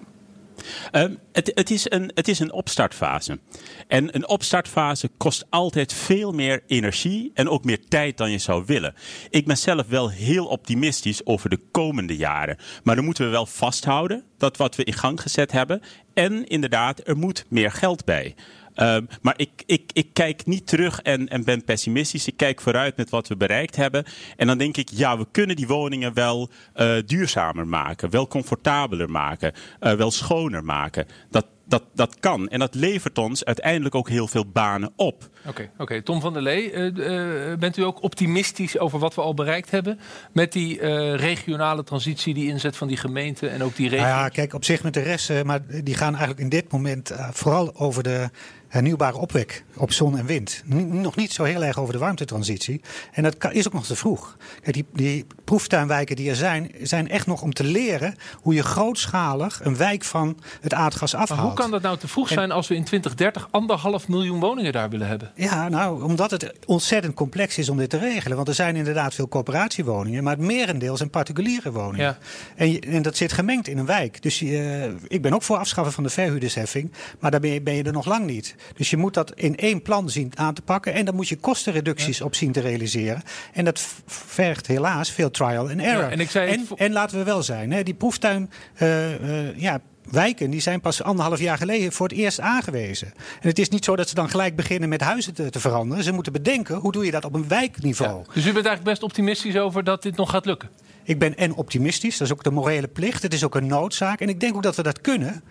Ehm, het, het, is een, het is een opstartfase. En een opstartfase kost altijd veel meer energie en ook meer tijd dan je zou willen. Ik ben zelf wel heel optimistisch over de komende jaren. Maar dan moeten we wel vasthouden dat wat we in gang gezet hebben. En inderdaad, er moet meer geld bij. Ehm, maar ik, ik, ik kijk niet terug en, en ben pessimistisch. Ik kijk vooruit met wat we bereikt hebben. En dan denk ik, ja, we kunnen die woningen wel eh, duurzamer maken, wel comfortabeler maken, eh, wel schoner maken. Dat, dat, dat kan. En dat levert ons uiteindelijk ook heel veel banen op. Oké, oké. Tom van der Lee, eh, bent u ook optimistisch over wat we al bereikt hebben? Met die eh, regionale transitie, die inzet van die gemeente en ook die regio? Nou ja, kijk, op zich met de rest, eh, maar die gaan eigenlijk in dit moment eh, vooral over de hernieuwbare opwek op zon en wind. N- nog niet zo heel erg over de warmtetransitie. En dat kan- is ook nog te vroeg. Kijk, die, die proeftuinwijken die er zijn, zijn echt nog om te leren hoe je grootschalig een wijk van het aardgas maar afhaalt. hoe kan dat nou te vroeg zijn als we in 2030 anderhalf miljoen woningen daar willen hebben? Ja, nou, omdat het ontzettend complex is om dit te regelen. Want er zijn inderdaad veel coöperatiewoningen, maar het merendeel zijn particuliere woningen. Ja. En, je- en dat zit gemengd in een wijk. Dus je, ik ben ook voor afschaffen van de verhuurdersheffing, maar daar ben je, ben je er nog lang niet. Dus je moet dat in één plan zien aan te pakken en dan moet je kostenreducties op zien te realiseren. En dat vergt helaas veel trial and error. Ja, en ik zei en laten we wel zijn, hè, die proeftuin. eh, eh, ja, Wijken die zijn pas anderhalf jaar geleden voor het eerst aangewezen. En het is niet zo dat ze dan gelijk beginnen met huizen te, te veranderen. Ze moeten bedenken hoe doe je dat op een wijkniveau. Dus u bent eigenlijk best optimistisch over dat dit nog gaat lukken? Ik ben en optimistisch, dat is ook de morele plicht. Het is ook een noodzaak. En ik denk ook dat we dat kunnen.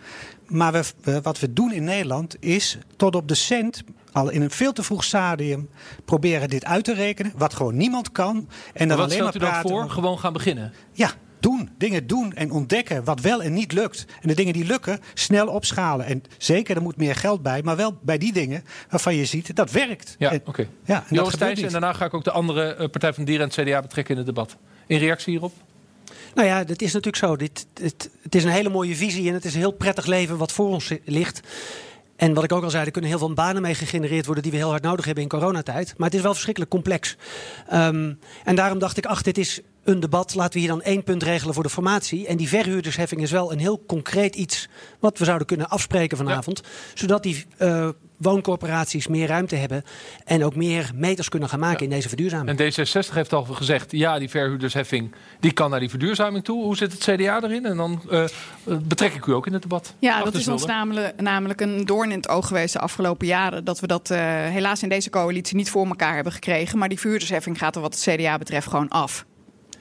Maar we, we- wat we doen in Nederland is tot op de cent. Al in een veel te vroeg stadium proberen dit uit te rekenen. Wat gewoon niemand kan. En dan Wat alleen maar stelt u dan voor? Gewoon gaan beginnen. Ja, doen. Dingen doen en ontdekken wat wel en niet lukt. En de dingen die lukken, snel opschalen. En zeker, er moet meer geld bij. Maar wel bij die dingen waarvan je ziet, dat werkt. Ja, En- oké. ja, en Joost en daarna ga ik ook de andere eh, Partij van Dieren en het CDA betrekken in het debat. In reactie hierop? Nou ja, dat is natuurlijk zo. Dit, het, het is een hele mooie visie en het is een heel prettig leven wat voor ons ligt. En wat ik ook al zei, er kunnen heel veel banen mee gegenereerd worden die we heel hard nodig hebben in coronatijd. Maar het is wel verschrikkelijk complex. Ehm, en daarom dacht ik, ach, dit is een debat. Laten we hier dan één punt regelen voor de formatie. En die verhuurdersheffing is wel een heel concreet iets wat we zouden kunnen afspreken vanavond. Zodat die eh, wooncorporaties meer ruimte hebben en ook meer meters kunnen gaan maken in deze verduurzaming. En D66 heeft al gezegd, ja, die verhuurdersheffing die kan naar die verduurzaming toe. Hoe zit het CDA erin? En dan eh, eh, betrek ik u ook in het debat. Ja, Achter dat is ons namelijk, namelijk een doorn in het oog geweest de afgelopen jaren. Dat we dat eh, helaas in deze coalitie niet voor elkaar hebben gekregen. Maar die vuurdersheffing gaat er wat het CDA betreft gewoon af.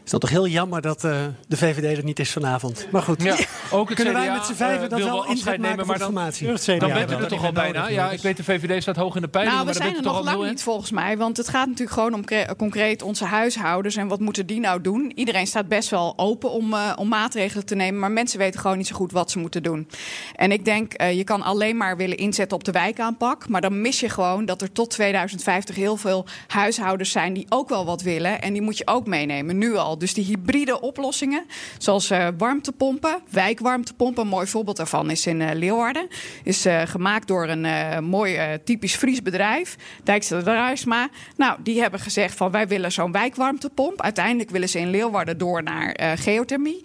Is dat toch heel jammer dat eh, de VVD er niet is vanavond. Maar goed. Ja, <laughs> ook het Kunnen wij met z'n vijven eh, dat wel inzet maken voor maar dan, dan u dat er toch al bijna. Ja, ik weet de VVD staat hoog in de peiling. Nou, we maar zijn er nog al lang niet volgens mij. Want het gaat natuurlijk gewoon om cre- concreet onze huishoudens. En wat moeten die nou doen? Iedereen staat best wel open om, eh, om maatregelen te nemen. Maar mensen weten gewoon niet zo goed wat ze moeten doen. En ik denk, eh, je kan alleen maar willen inzetten op de wijkaanpak. Maar dan mis je gewoon dat er tot 2050 heel veel huishoudens zijn die ook wel wat willen. En die moet je ook meenemen, nu al. Dus die hybride oplossingen, zoals eh, warmtepompen, wijkwarmtepompen. Een mooi voorbeeld daarvan is in eh, Leeuwarden. Is eh, gemaakt door een mooi typisch Fries bedrijf, Dijkstra Drijsma. Nou, die hebben gezegd van wij willen zo'n wijkwarmtepomp. Uiteindelijk willen ze in Leeuwarden door naar geothermie.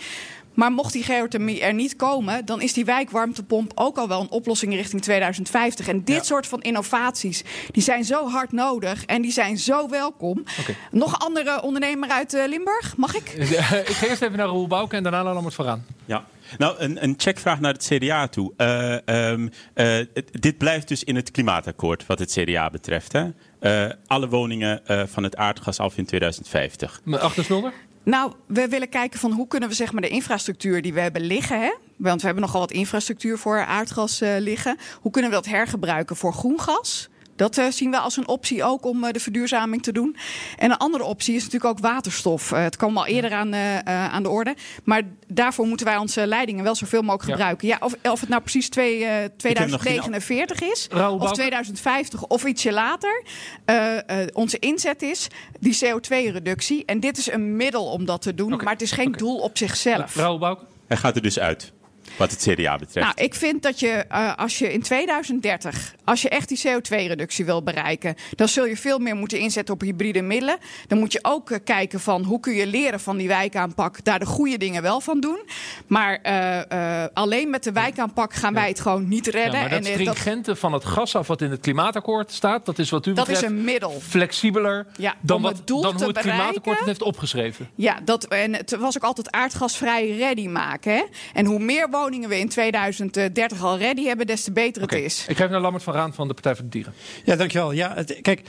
Maar mocht die geothermie er niet komen, dan is die wijkwarmtepomp ook al wel een oplossing richting 2050. En dit soort van innovaties, die zijn zo hard nodig en die zijn zo welkom. Oké. Nog andere ondernemer uit eh, Limburg, mag ik? ik ga eerst even naar Roel Bouke en daarna naar Lammert vooraan. Ja. Nou, een, een checkvraag naar het CDA toe. Eh, ehm, eh, dit blijft dus in het klimaatakkoord wat het CDA betreft. Hè? Eh, alle woningen eh, van het aardgas af in 2050. Achter Smulder? Nou, we willen kijken van hoe kunnen we zeg maar de infrastructuur die we hebben liggen, hè, Want we hebben nogal wat infrastructuur voor aardgas uh, liggen. Hoe kunnen we dat hergebruiken voor groen gas? Dat uh, zien we als een optie ook om uh, de verduurzaming te doen. En een andere optie is natuurlijk ook waterstof. Uh, het kwam al eerder aan, aan de orde. Maar daarvoor moeten wij onze leidingen wel zoveel mogelijk ja. gebruiken. Ja, of, of het nou precies twee, 2049 is, of 2050 of ietsje later. onze inzet is die CO2-reductie. En dit is een middel om dat te doen. Okay. Maar het is geen okay. doel op zichzelf. Raoul Bouke? Hij gaat er dus uit. Wat het CDA betreft. Nou, ik vind dat je uh, als je in 2030, als je echt die CO2-reductie wil bereiken, dan zul je veel meer moeten inzetten op hybride middelen. Dan moet je ook uh, kijken van hoe kun je leren van die wijkaanpak, daar de goede dingen wel van doen. Maar uh, alleen met de wijkaanpak gaan wij het gewoon niet redden. Ja, maar dat en, stringente van het gas af wat in het klimaatakkoord staat, dat is wat u betreft dat is een middel. flexibeler ja, dan, wat, dan hoe het bereiken, klimaatakkoord het heeft opgeschreven. Ja, dat, en het was ook altijd aardgasvrij ready maken. Hè? En hoe meer woningen we in 2030 al ready hebben, des te beter okay. het is. Ik geef naar Lammert van Van de Partij voor de Dieren. Ja, dankjewel. Ja, kijk,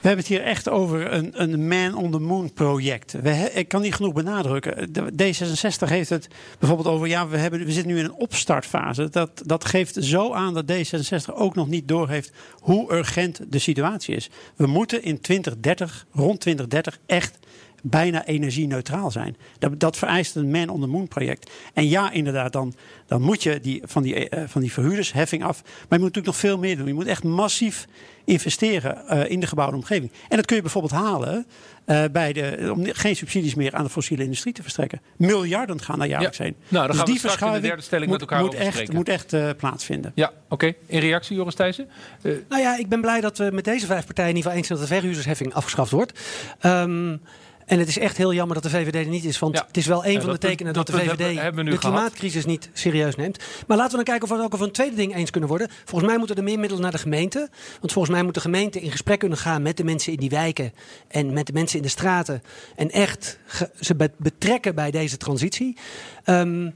we hebben het hier echt over een, een man on the moon project. We, ik kan niet genoeg benadrukken. De, D66 heeft het bijvoorbeeld over, ja, we, hebben, we zitten nu in een opstartfase. Dat, dat geeft zo aan dat D66 ook nog niet doorheeft hoe urgent de situatie is. We moeten in 2030, rond 2030, echt bijna energie-neutraal zijn. Dat, dat, vereist een man on the moon project. En ja, inderdaad, dan, dan moet je die, van, die, uh, van die verhuurdersheffing af. Maar je moet natuurlijk nog veel meer doen. Je moet echt massief investeren uh, in de gebouwde omgeving. En dat kun je bijvoorbeeld halen uh, bij de, om geen subsidies meer aan de fossiele industrie te verstrekken. Miljarden gaan daar jaarlijks ja. heen. Nou, dan dus gaan die we straks in de derde stelling moet, met elkaar moet echt, moet echt uh, plaatsvinden. Ja, oké. Okay. In reactie, Joris Thijssen? Uh, nou ja, ik ben blij dat we met deze vijf partijen in ieder geval eens zijn dat de verhuurdersheffing afgeschaft wordt. Um, en het is echt heel jammer dat de VVD er niet is. Want Ja. het is wel een Ja, van de tekenen dat dat, de VVD hebben- hebben de klimaatcrisis niet serieus neemt. Maar laten we dan kijken of we het ook over een tweede ding eens kunnen worden. Volgens mij moeten er meer middelen naar de gemeente. Want volgens mij moet de gemeente in gesprek kunnen gaan met de mensen in die wijken. En met de mensen in de straten. En echt ze be- betrekken bij deze transitie. Ehm,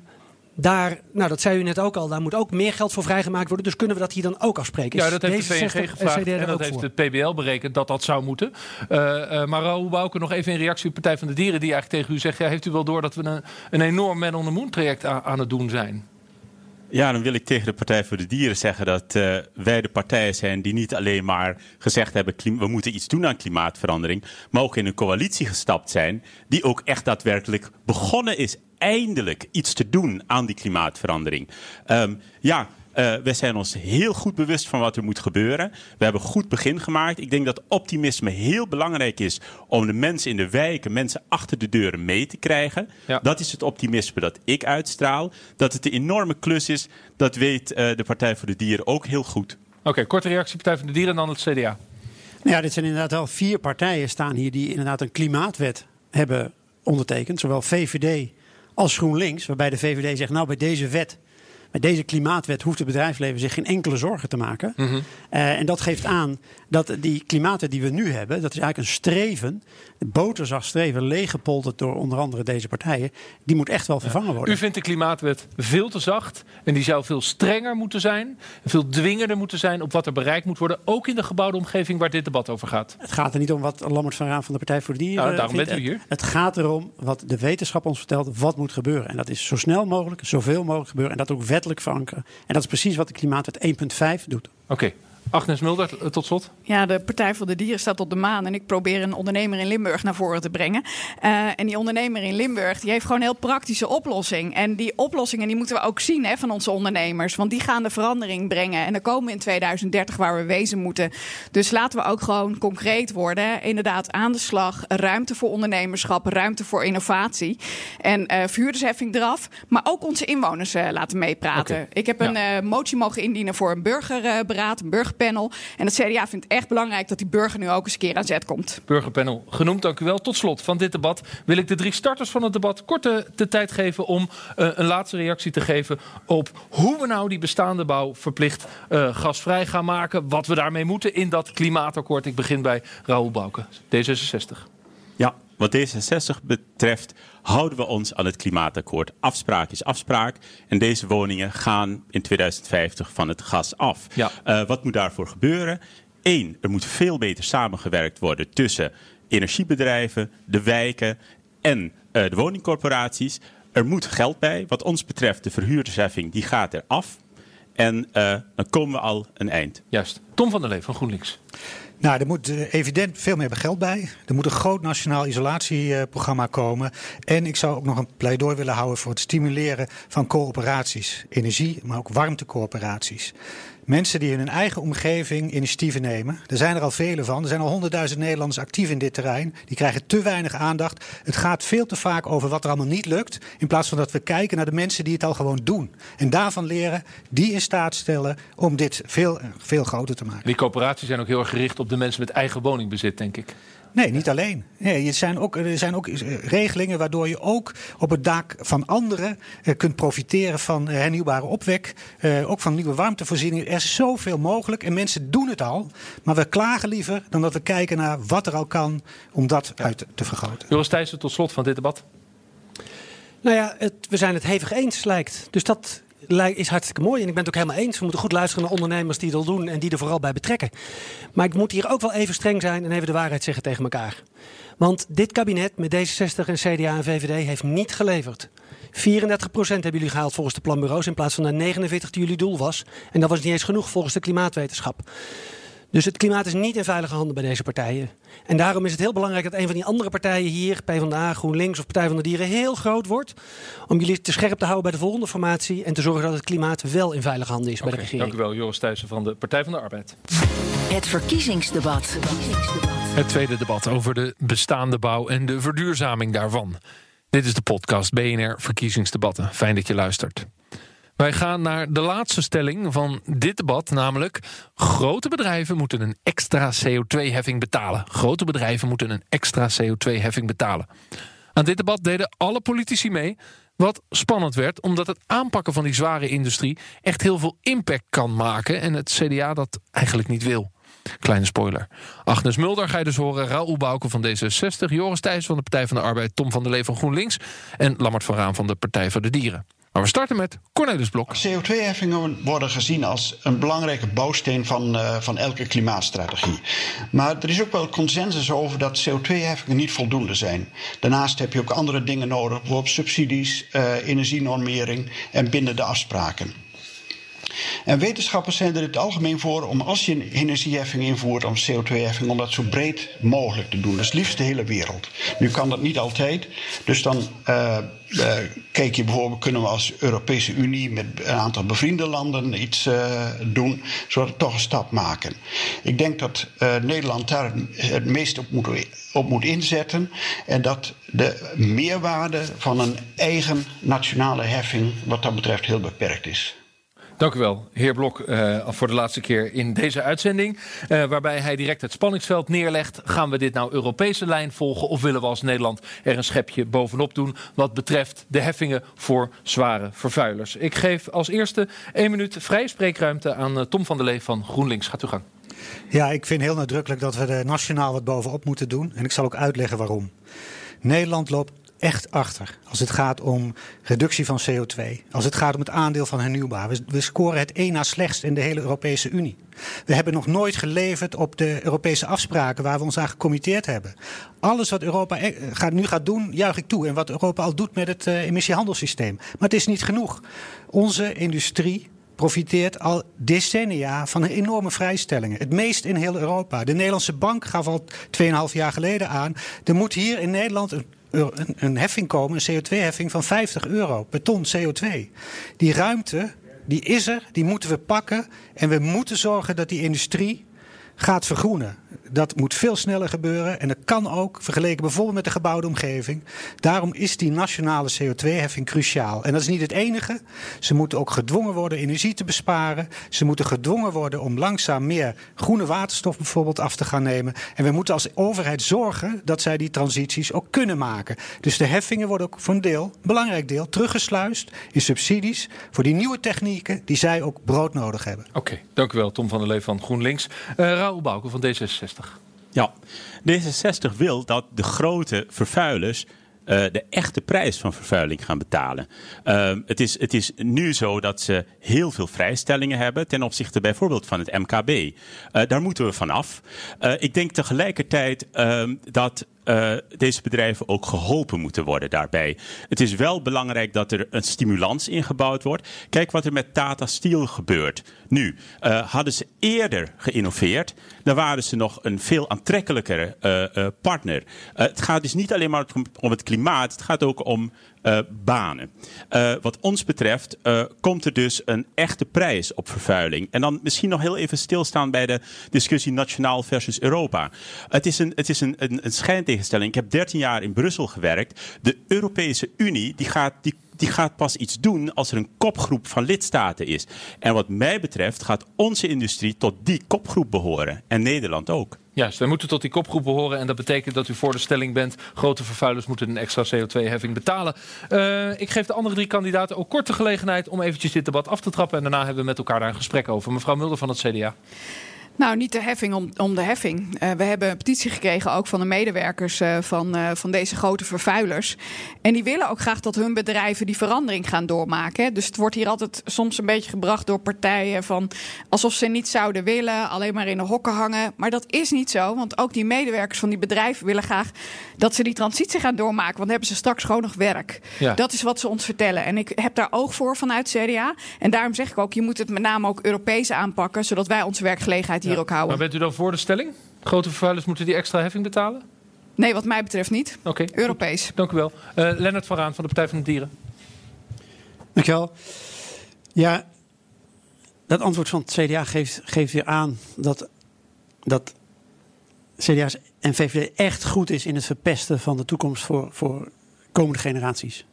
daar, nou dat zei u net ook al, daar moet ook meer geld voor vrijgemaakt worden. Dus kunnen we dat hier dan ook afspreken? Ja, Is dat heeft de D66 VNG gevraagd en dat ook heeft voor? het PBL berekend dat dat zou moeten. Eh, eh, maar Raoul Bouke, nog even in reactie op Partij van de Dieren... die eigenlijk tegen u zegt, ja, heeft u wel door dat we een, een enorm Man on the Moon traject aan, aan het doen zijn? Ja, dan wil ik tegen de Partij voor de Dieren zeggen dat eh, wij de partijen zijn die niet alleen maar gezegd hebben we moeten iets doen aan klimaatverandering, maar ook in een coalitie gestapt zijn die ook echt daadwerkelijk begonnen is eindelijk iets te doen aan die klimaatverandering. Ehm, ja. eh, wij zijn ons heel goed bewust van wat er moet gebeuren. We hebben een goed begin gemaakt. Ik denk dat optimisme heel belangrijk is om de mensen in de wijken, mensen achter de deuren mee te krijgen. Ja. Dat is het optimisme dat ik uitstraal. Dat het een enorme klus is, dat weet eh, de Partij voor de Dieren ook heel goed. Oké, korte reactie Partij van de Dieren en dan het CDA. Nou ja, dit zijn inderdaad wel vier partijen staan hier die inderdaad een klimaatwet hebben ondertekend. Zowel VVD als GroenLinks. Waarbij de VVD zegt, nou bij deze wet, bij deze klimaatwet hoeft het bedrijfsleven zich geen enkele zorgen te maken. Eh, en dat geeft aan dat die klimaatwet die we nu hebben, dat is eigenlijk een streven, boterzacht streven, leeggepolterd door onder andere deze partijen, die moet echt wel vervangen worden. U vindt de klimaatwet veel te zacht en die zou veel strenger moeten zijn. Veel dwingender moeten zijn op wat er bereikt moet worden. Ook in de gebouwde omgeving waar dit debat over gaat. Het gaat er niet om wat Lammert van Raan van de Partij voor de Dieren Nou, daarom vindt. bent u hier. Het gaat erom wat de wetenschap ons vertelt, wat moet gebeuren. En dat is zo snel mogelijk, zoveel mogelijk gebeuren. En dat ook wettelijk verankeren. En dat is precies wat de Klimaatwet 1.5 doet. Oké, Agnes Mulder, eh, tot slot. Ja, de Partij voor de Dieren staat op de maan. En ik probeer een ondernemer in Limburg naar voren te brengen. Eh, en die ondernemer in Limburg die heeft gewoon een heel praktische oplossing. En die oplossingen die moeten we ook zien hè, van onze ondernemers. Want die gaan de verandering brengen. En dan komen we in 2030 waar we wezen moeten. Dus laten we ook gewoon concreet worden. Inderdaad, aan de slag. Ruimte voor ondernemerschap, ruimte voor innovatie. En vuurdersheffing eraf. Maar ook onze inwoners laten meepraten. Ik heb een motie mogen indienen voor een burgerberaad, een burgerpanel. En het CDA vindt echt belangrijk dat die burger nu ook eens een keer aan zet komt. Burgerpanel genoemd, dank u wel. Tot slot van dit debat wil ik de drie starters van het debat kort de, de tijd geven om eh, een laatste reactie te geven op hoe we nou die bestaande bouw verplicht eh, gasvrij gaan maken. Wat we daarmee moeten in dat klimaatakkoord. Ik begin bij Raoul Bouke, D66. Ja, wat D66 betreft houden we ons aan het klimaatakkoord. Afspraak is afspraak. En deze woningen gaan in 2050 van het gas af. Ja. Eh, wat moet daarvoor gebeuren? Eén, er moet veel beter samengewerkt worden tussen energiebedrijven, de wijken en eh, de woningcorporaties. er moet geld bij. Wat ons betreft, de verhuurdersheffing, die gaat eraf. En uh, dan komen we al een eind. Juist. Tom van der Lee van GroenLinks. Nou, er moet uh, evident veel meer geld bij. Er moet een groot nationaal isolatieprogramma komen. En ik zou ook nog een pleidooi willen houden voor het stimuleren van coöperaties. Energie, maar ook warmtecoöperaties. Mensen die in hun eigen omgeving initiatieven nemen. Er zijn er al vele van. Er zijn al honderdduizend Nederlanders actief in dit terrein. Die krijgen te weinig aandacht. Het gaat veel te vaak over wat er allemaal niet lukt. In plaats van dat we kijken naar de mensen die het al gewoon doen. En daarvan leren, die in staat stellen om dit veel, veel groter te maken. Die coöperaties zijn ook heel erg gericht op de mensen met eigen woningbezit, denk ik. Nee, niet alleen. Nee, er, zijn ook, er zijn ook eh, regelingen waardoor je ook op het dak van anderen eh, kunt profiteren van eh, hernieuwbare opwek. ook van nieuwe warmtevoorzieningen. Er is zoveel mogelijk en mensen doen het al. Maar we klagen liever dan dat we kijken naar wat er al kan om dat uit te vergroten. Joris Thijssen, tot slot van dit debat. Nou ja, het, we zijn het hevig eens, lijkt. Dus dat is hartstikke mooi. En ik ben het ook helemaal eens. We moeten goed luisteren naar ondernemers die dat doen en die er vooral bij betrekken. Maar ik moet hier ook wel even streng zijn en even de waarheid zeggen tegen elkaar. Want dit kabinet met D66 en CDA en VVD heeft niet geleverd. 34% hebben jullie gehaald volgens de planbureaus in plaats van de 49 die jullie doel was. En dat was niet eens genoeg volgens de klimaatwetenschap. Dus het klimaat is niet in veilige handen bij deze partijen. En daarom is het heel belangrijk dat een van die andere partijen hier, PvdA, GroenLinks of Partij van de Dieren, heel groot wordt. Om jullie te scherp te houden bij de volgende formatie en te zorgen dat het klimaat wel in veilige handen is bij de regering. Dank u wel, Joris Thijssen van de Partij van de Arbeid. Het verkiezingsdebat. Het tweede debat over de bestaande bouw en de verduurzaming daarvan. Dit is de podcast BNR Verkiezingsdebatten. Fijn dat je luistert. Wij gaan naar de laatste stelling van dit debat, namelijk grote bedrijven moeten een extra CO2-heffing betalen. Grote bedrijven moeten een extra CO2-heffing betalen. Aan dit debat deden alle politici mee, wat spannend werd, omdat het aanpakken van die zware industrie echt heel veel impact kan maken en het CDA dat eigenlijk niet wil. Kleine spoiler. Agnes Mulder ga je dus horen. Raoul Bouke van D66. Joris Thijs van de Partij van de Arbeid. Tom van der Lee van GroenLinks. En Lammert van Raan van de Partij voor de Dieren. Maar we starten met Cornelis Blok. CO2-heffingen worden gezien als een belangrijke bouwsteen van, uh, van elke klimaatstrategie. Maar er is ook wel consensus over dat CO2-heffingen niet voldoende zijn. Daarnaast heb je ook andere dingen nodig, bijvoorbeeld subsidies, uh, energienormering en bindende afspraken. En wetenschappers zijn er in het algemeen voor om als je een energieheffing invoert, om CO2-heffing, om dat zo breed mogelijk te doen. Dus liefst de hele wereld. Nu kan dat niet altijd. Dus dan uh, uh, kijk je bijvoorbeeld, kunnen we als Europese Unie met een aantal bevriende landen iets uh, doen, zodat we toch een stap maken. Ik denk dat Nederland daar het meest op moet, op moet inzetten. En dat de meerwaarde van een eigen nationale heffing, wat dat betreft, heel beperkt is. Dank u wel, heer Blok, uh, voor de laatste keer in deze uitzending. Uh, waarbij hij direct het spanningsveld neerlegt. Gaan we dit nou Europese lijn volgen of willen we als Nederland er een schepje bovenop doen wat betreft de heffingen voor zware vervuilers? Ik geef als eerste één minuut vrije spreekruimte aan uh, Tom van der Lee van GroenLinks. Gaat u gang. Ja, ik vind heel nadrukkelijk dat we er nationaal wat bovenop moeten doen. En ik zal ook uitleggen waarom. Nederland loopt echt achter als het gaat om reductie van CO2. Als het gaat om het aandeel van hernieuwbaar. We, scoren het één na slechtst in de hele Europese Unie. We hebben nog nooit geleverd op de Europese afspraken waar we ons aan gecommitteerd hebben. Alles wat Europa e- gaat, nu gaat doen, juich ik toe. En wat Europa al doet met het uh, emissiehandelssysteem. Maar het is niet genoeg. Onze industrie profiteert al decennia van enorme vrijstellingen. Het meest in heel Europa. De Nederlandse bank gaf al 2,5 jaar geleden aan. Er moet hier in Nederland een een, een heffing komen, een CO2-heffing van 50 euro per ton CO2. Die ruimte, die is er, die moeten we pakken. En we moeten zorgen dat die industrie gaat vergroenen. Dat moet veel sneller gebeuren en dat kan ook, vergeleken bijvoorbeeld met de gebouwde omgeving. Daarom is die nationale CO2-heffing cruciaal. En dat is niet het enige. Ze moeten ook gedwongen worden energie te besparen. Ze moeten gedwongen worden om langzaam meer groene waterstof bijvoorbeeld af te gaan nemen. En we moeten als overheid zorgen dat zij die transities ook kunnen maken. Dus de heffingen worden ook voor een deel, een belangrijk deel, teruggesluist in subsidies voor die nieuwe technieken die zij ook brood nodig hebben. Oké, dank u wel Tom van der Lee van GroenLinks. Uh, Raoul Bouke van D66. Ja, D66 wil dat de grote vervuilers uh, de echte prijs van vervuiling gaan betalen. Uh, het, is, het is nu zo dat ze heel veel vrijstellingen hebben ten opzichte bijvoorbeeld van het MKB. Uh, daar moeten we vanaf. ik denk tegelijkertijd ehm, dat uh, deze bedrijven ook geholpen moeten worden daarbij. Het is wel belangrijk dat er een stimulans ingebouwd wordt. Kijk wat er met Tata Steel gebeurt. Nu, uh, hadden ze eerder geïnnoveerd, dan waren ze nog een veel aantrekkelijkere uh, partner. het gaat dus niet alleen maar om het klimaat, het gaat ook om uh, banen. Uh, wat ons betreft uh, komt er dus een echte prijs op vervuiling. En dan misschien nog heel even stilstaan bij de discussie nationaal versus Europa. Het is een, het is een, een, een schijntegenstelling. Ik heb 13 jaar in Brussel gewerkt. De Europese Unie die gaat, die die gaat pas iets doen als er een kopgroep van lidstaten is. En wat mij betreft gaat onze industrie tot die kopgroep behoren. En Nederland ook. Juist, wij moeten tot die kopgroep behoren. En dat betekent dat u voor de stelling bent. Grote vervuilers moeten een extra CO2-heffing betalen. Uh, ik geef de andere drie kandidaten ook kort de gelegenheid om eventjes dit debat af te trappen. En daarna hebben we met elkaar daar een gesprek over. Mevrouw Mulder van het CDA. Nou, niet de heffing om, om de heffing. Uh, we hebben een petitie gekregen ook van de medewerkers uh, van, uh, van deze grote vervuilers. En die willen ook graag dat hun bedrijven die verandering gaan doormaken. Dus het wordt hier altijd soms een beetje gebracht door partijen van alsof ze niet zouden willen, alleen maar in de hokken hangen. Maar dat is niet zo, want ook die medewerkers van die bedrijven willen graag dat ze die transitie gaan doormaken. Want dan hebben ze straks gewoon nog werk. Ja. Dat is wat ze ons vertellen. En ik heb daar oog voor vanuit CDA. En daarom zeg ik ook, je moet het met name ook Europees aanpakken, zodat wij onze werkgelegenheid hier ook houden. Maar bent u dan voor de stelling? Grote vervuilers moeten die extra heffing betalen? Nee, wat mij betreft niet. Oké. Okay. Europees. Dank u wel. Uh, Lennart van Raan van de Partij van de Dieren. Dankjewel. Ja, dat antwoord van het CDA geeft, geeft weer aan dat, dat CDA's en VVD echt goed is in het verpesten van de toekomst voor, voor komende generaties.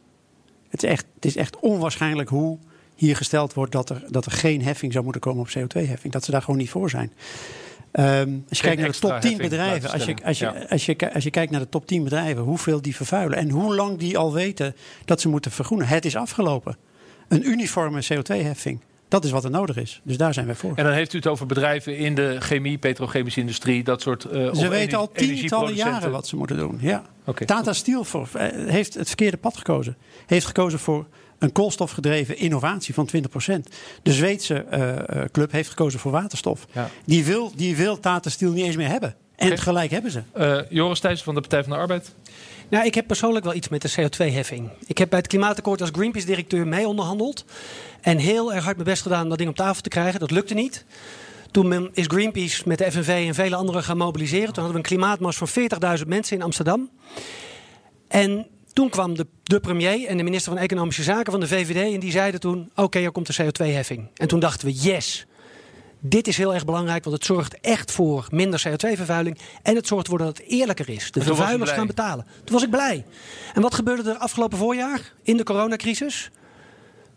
Het is, echt, het is echt onwaarschijnlijk hoe hier gesteld wordt dat er, dat er geen heffing zou moeten komen op CO2-heffing. Dat ze daar gewoon niet voor zijn. Um, als je kijkt naar de top 10 bedrijven, als je, als, je, ja. als, je, als je kijkt naar de top 10 bedrijven, hoeveel die vervuilen en hoe lang die al weten dat ze moeten vergroenen. Het is afgelopen. Een uniforme CO2-heffing. Dat is wat er nodig is. Dus daar zijn wij voor. En dan heeft u het over bedrijven in de chemie, petrochemische industrie, dat soort. Uh, ze weten al tientallen jaren wat ze moeten doen. Ja. Okay. Tata Steel voor, uh, heeft het verkeerde pad gekozen. Heeft gekozen voor een koolstofgedreven innovatie van 20%. De Zweedse uh, club heeft gekozen voor waterstof. Ja. Die, wil, die wil Tata Steel niet eens meer hebben. En okay. gelijk hebben ze. Uh, Joris Thijs van de Partij van de Arbeid. Nou, ik heb persoonlijk wel iets met de CO2-heffing. Ik heb bij het Klimaatakkoord als Greenpeace-directeur mee onderhandeld. En heel erg hard mijn best gedaan om dat ding op tafel te krijgen. Dat lukte niet. Toen is Greenpeace met de FNV en vele anderen gaan mobiliseren. Toen hadden we een klimaatmars van 40.000 mensen in Amsterdam. En toen kwam de, de, premier en de minister van Economische Zaken van de VVD en die zeiden toen: Oké, okay, er komt een CO2-heffing. En toen dachten we: Yes, dit is heel erg belangrijk, want het zorgt echt voor minder CO2-vervuiling. En het zorgt ervoor dat het eerlijker is. De vervuilers gaan betalen. Toen was ik blij. En wat gebeurde er afgelopen voorjaar in de coronacrisis?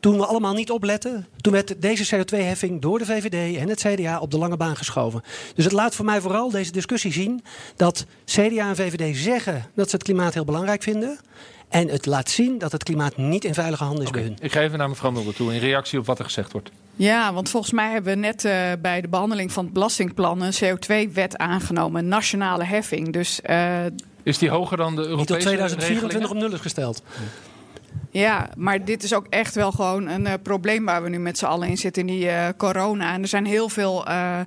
Toen we allemaal niet opletten, toen werd deze CO2-heffing door de VVD en het CDA op de lange baan geschoven. Dus het laat voor mij vooral deze discussie zien dat CDA en VVD zeggen dat ze het klimaat heel belangrijk vinden. En het laat zien dat het klimaat niet in veilige handen is okay. bij hun. Ik ga even naar mevrouw Mulder toe in reactie op wat er gezegd wordt. Ja, want volgens mij hebben we net uh, bij de behandeling van het belastingplan een CO2-wet aangenomen, een nationale heffing. Dus, uh, is die hoger dan de Europese Die tot 2024 op nul is gesteld. Ja, maar dit is ook echt wel gewoon een uh, probleem waar we nu met z'n allen in zitten die uh, corona. En er zijn heel veel uh,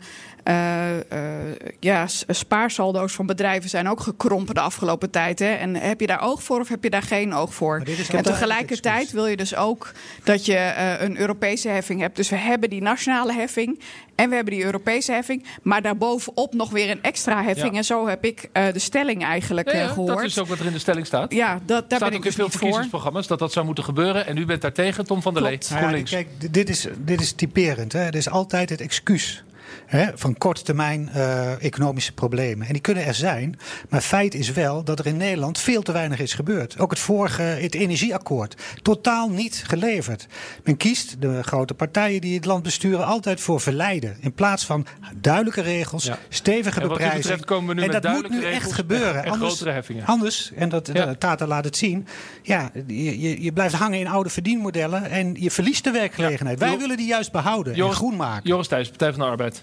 ja, spaarsaldo's van bedrijven zijn ook gekrompen de afgelopen tijd. Hè? En heb je daar oog voor of heb je daar geen oog voor? En tegelijkertijd wil je dus ook dat je een Europese heffing hebt. Dus we hebben die nationale heffing en we hebben die Europese heffing. Maar daarbovenop nog weer een extra heffing. Ja. En zo heb ik de stelling eigenlijk ja, ja, gehoord. Dat is ook wat er in de stelling staat. Ja, dat, daar staat ben ook ik in veel dus verkiezingsprogramma's dat dat zou moeten gebeuren. En u bent daar tegen, Tom van der Lee. Ja, kijk, dit is, dit is typerend. Hè. Het is altijd het excuus hè, van korte termijn uh, economische problemen. En die kunnen er zijn. Maar feit is wel dat er in Nederland veel te weinig is gebeurd. Ook het vorige, het energieakkoord, totaal niet geleverd. Men kiest de grote partijen die het land besturen altijd voor verleiden. In plaats van duidelijke regels, ja. stevige en beprijzing. Betreft komen we nu en dat moet nu echt gebeuren. <laughs> En, anders, grotere heffingen. Anders, en dat ja. Tata laat het zien, ja, je, je, blijft hangen in oude verdienmodellen en je verliest de werkgelegenheid. Wij willen die juist behouden Joris, en groen maken. Joris Thijs, Partij van de Arbeid.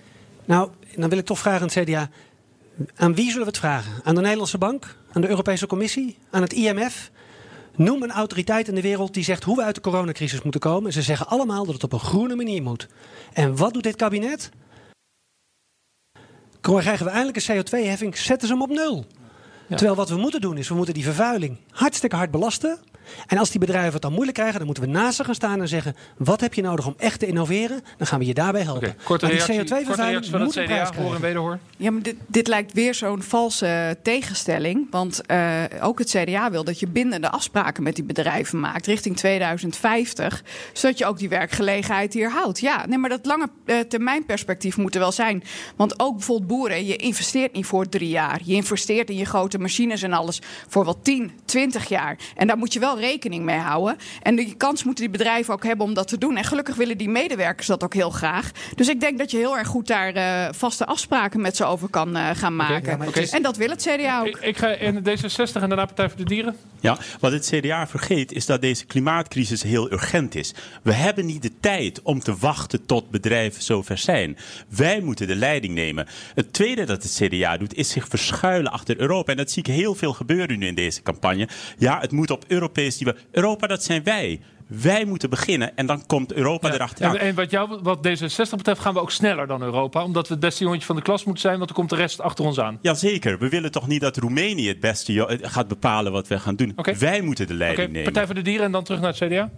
Nou, dan wil ik toch vragen aan het CDA. Aan wie zullen we het vragen? Aan de Nederlandse Bank? Aan de Europese Commissie? Aan het IMF? Noem een autoriteit in de wereld die zegt hoe we uit de coronacrisis moeten komen. En ze zeggen allemaal dat het op een groene manier moet. En wat doet dit kabinet? Krijgen we eindelijk een CO2-heffing, zetten ze hem op nul. Terwijl wat we moeten doen is, we moeten die vervuiling hartstikke hard belasten. En als die bedrijven het dan moeilijk krijgen, dan moeten we naast ze gaan staan en zeggen: wat heb je nodig om echt te innoveren? Dan gaan we je daarbij helpen. Oké, korte Maar die reactie, korte CO2-vervuiling reactie van het moet een prijs CDA, hoor en krijgen. wederhoor. Ja, maar dit, dit lijkt weer zo'n valse tegenstelling. Want eh, ook het CDA wil dat je bindende afspraken met die bedrijven maakt richting 2050. Zodat je ook die werkgelegenheid hier houdt. Ja, nee, maar dat lange eh, termijn perspectief moet er wel zijn. Want ook bijvoorbeeld boeren, je investeert niet voor drie jaar. Je investeert in je grote machines en alles voor wel 10, 20 jaar. En daar moet je wel rekening mee houden. En die kans moeten die bedrijven ook hebben om dat te doen. En gelukkig willen die medewerkers dat ook heel graag. Dus ik denk dat je heel erg goed daar eh, vaste afspraken met ze over kan eh, gaan maken. ja, maar En dat wil het CDA ook. Ik, ik ga in D66 en daarna Partij voor de Dieren. Ja, wat het CDA vergeet is dat deze klimaatcrisis heel urgent is. We hebben niet de tijd om te wachten tot bedrijven zover zijn. Wij moeten de leiding nemen. Het tweede dat het CDA doet is zich verschuilen achter Europa. En dat zie ik heel veel gebeuren nu in deze campagne. Ja, het moet op Europees Europa, dat zijn wij. Wij moeten beginnen en dan komt Europa Ja. erachteraan. En, en wat, jou, wat D66 betreft gaan we ook sneller dan Europa. Omdat we het beste jongetje van de klas moeten zijn. Want dan komt de rest achter ons aan. Jazeker, we willen toch niet dat Roemenië het beste jo- gaat bepalen wat we gaan doen. Wij moeten de leiding nemen. Partij voor de Dieren en dan terug naar het CDA.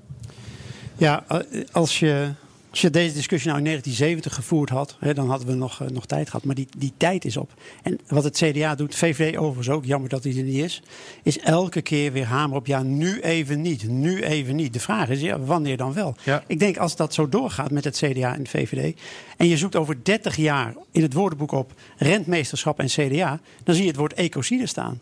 Ja, eh, als je, als je deze discussie nou in 1970 gevoerd had, hè, dan hadden we nog, eh, nog tijd gehad. Maar die, die tijd is op. En wat het CDA doet, VVD overigens ook, jammer dat hij er niet is, is elke keer weer hamer op ja, nu even niet, nu even niet. De vraag is, ja, wanneer dan wel? Ja. Ik denk als dat zo doorgaat met het CDA en de VVD, en je zoekt over 30 jaar in het woordenboek op rentmeesterschap en CDA, dan zie je het woord ecocide staan.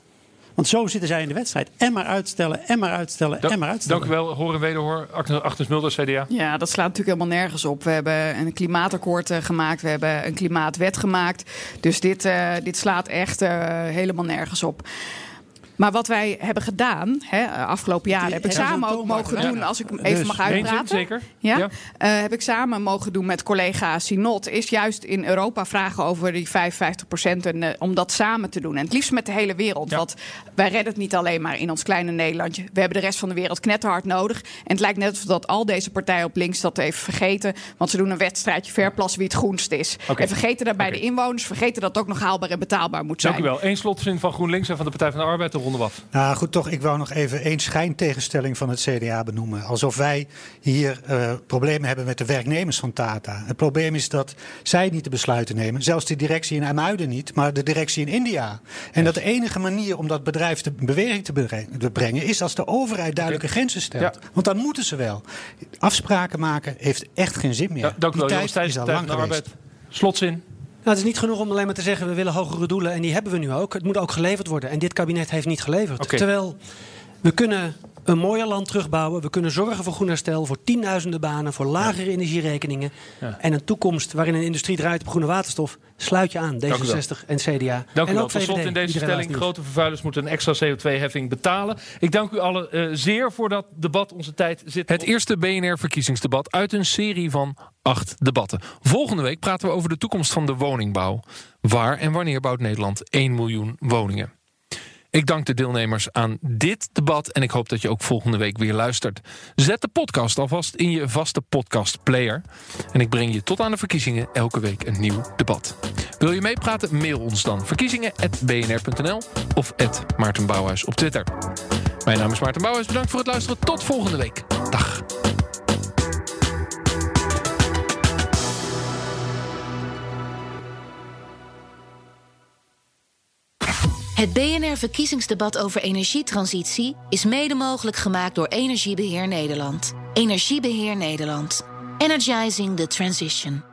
Want zo zitten zij in de wedstrijd. En maar uitstellen, en maar uitstellen, en maar uitstellen. Dank u wel, hoor en wederhoor. Agnes Mulder, CDA. Ja, dat slaat natuurlijk helemaal nergens op. We hebben een klimaatakkoord eh, gemaakt, we hebben een klimaatwet gemaakt. Dus dit, eh, dit slaat echt eh, helemaal nergens op. Maar wat wij hebben gedaan, hè, afgelopen jaren, heb ik samen ook mogen doen, als ik even Dus, mag zin, uitpraten. zeker? Ja, Ja. Eh, heb ik samen mogen doen met collega Sinot. Is juist in Europa vragen over die 55 procent. En eh, om dat samen te doen. En het liefst met de hele wereld. Ja. Want wij redden het niet alleen maar in ons kleine Nederlandje. We hebben de rest van de wereld knetterhard nodig. En het lijkt net alsof dat al deze partijen op links dat even vergeten. Want ze doen een wedstrijdje verplassen wie het groenst is. En vergeten daarbij de inwoners. Vergeten dat het ook nog haalbaar en betaalbaar moet zijn. Dank u wel. Eén slotzin van GroenLinks en van de Partij van de Arbeid. Ronden we af. Nou goed, toch, ik wou nog even één schijntegenstelling van het CDA benoemen. Alsof wij hier eh, problemen hebben met de werknemers van Tata. Het probleem is dat zij niet de besluiten nemen. Zelfs de directie in IJmuiden niet, maar de directie in India. En dat de enige manier om dat bedrijf te beweging te bre- te brengen... is als de overheid duidelijke grenzen stelt. Ja. Want dan moeten ze wel. Afspraken maken heeft echt geen zin meer. Ja, dank u wel, tijd Thijs, is al lang geweest. Arbeid. Slotzin. Nou, het is niet genoeg om alleen maar te zeggen we willen hogere doelen en die hebben we nu ook. Het moet ook geleverd worden. En dit kabinet heeft niet geleverd. Terwijl we kunnen een mooier land terugbouwen. We kunnen zorgen voor groen herstel, voor tienduizenden banen, voor lagere energierekeningen. Ja. En een toekomst waarin een industrie draait op groene waterstof. Sluit je aan, u wel. D66 en CDA. Dank u en wel. ook Tot slot in deze stelling. Grote vervuilers moeten een extra CO2-heffing betalen. Ik dank u allen eh, zeer voor dat debat. Onze tijd zit Het eerste BNR-verkiezingsdebat uit een serie van acht debatten. Volgende week praten we over de toekomst van de woningbouw. Waar en wanneer bouwt Nederland 1 miljoen woningen? Ik dank de deelnemers aan dit debat en ik hoop dat je ook volgende week weer luistert. Zet de podcast alvast in je vaste podcastplayer. En ik breng je tot aan de verkiezingen elke week een nieuw debat. Wil je meepraten? Mail ons dan verkiezingen.bnr.nl of Maarten Bouwhuis op Twitter. Mijn naam is Maarten Bouwhuis. Bedankt voor het luisteren. Tot volgende week. Dag. Het BNR-verkiezingsdebat over energietransitie is mede mogelijk gemaakt door Energiebeheer Nederland. Energiebeheer Nederland. Energizing the transition.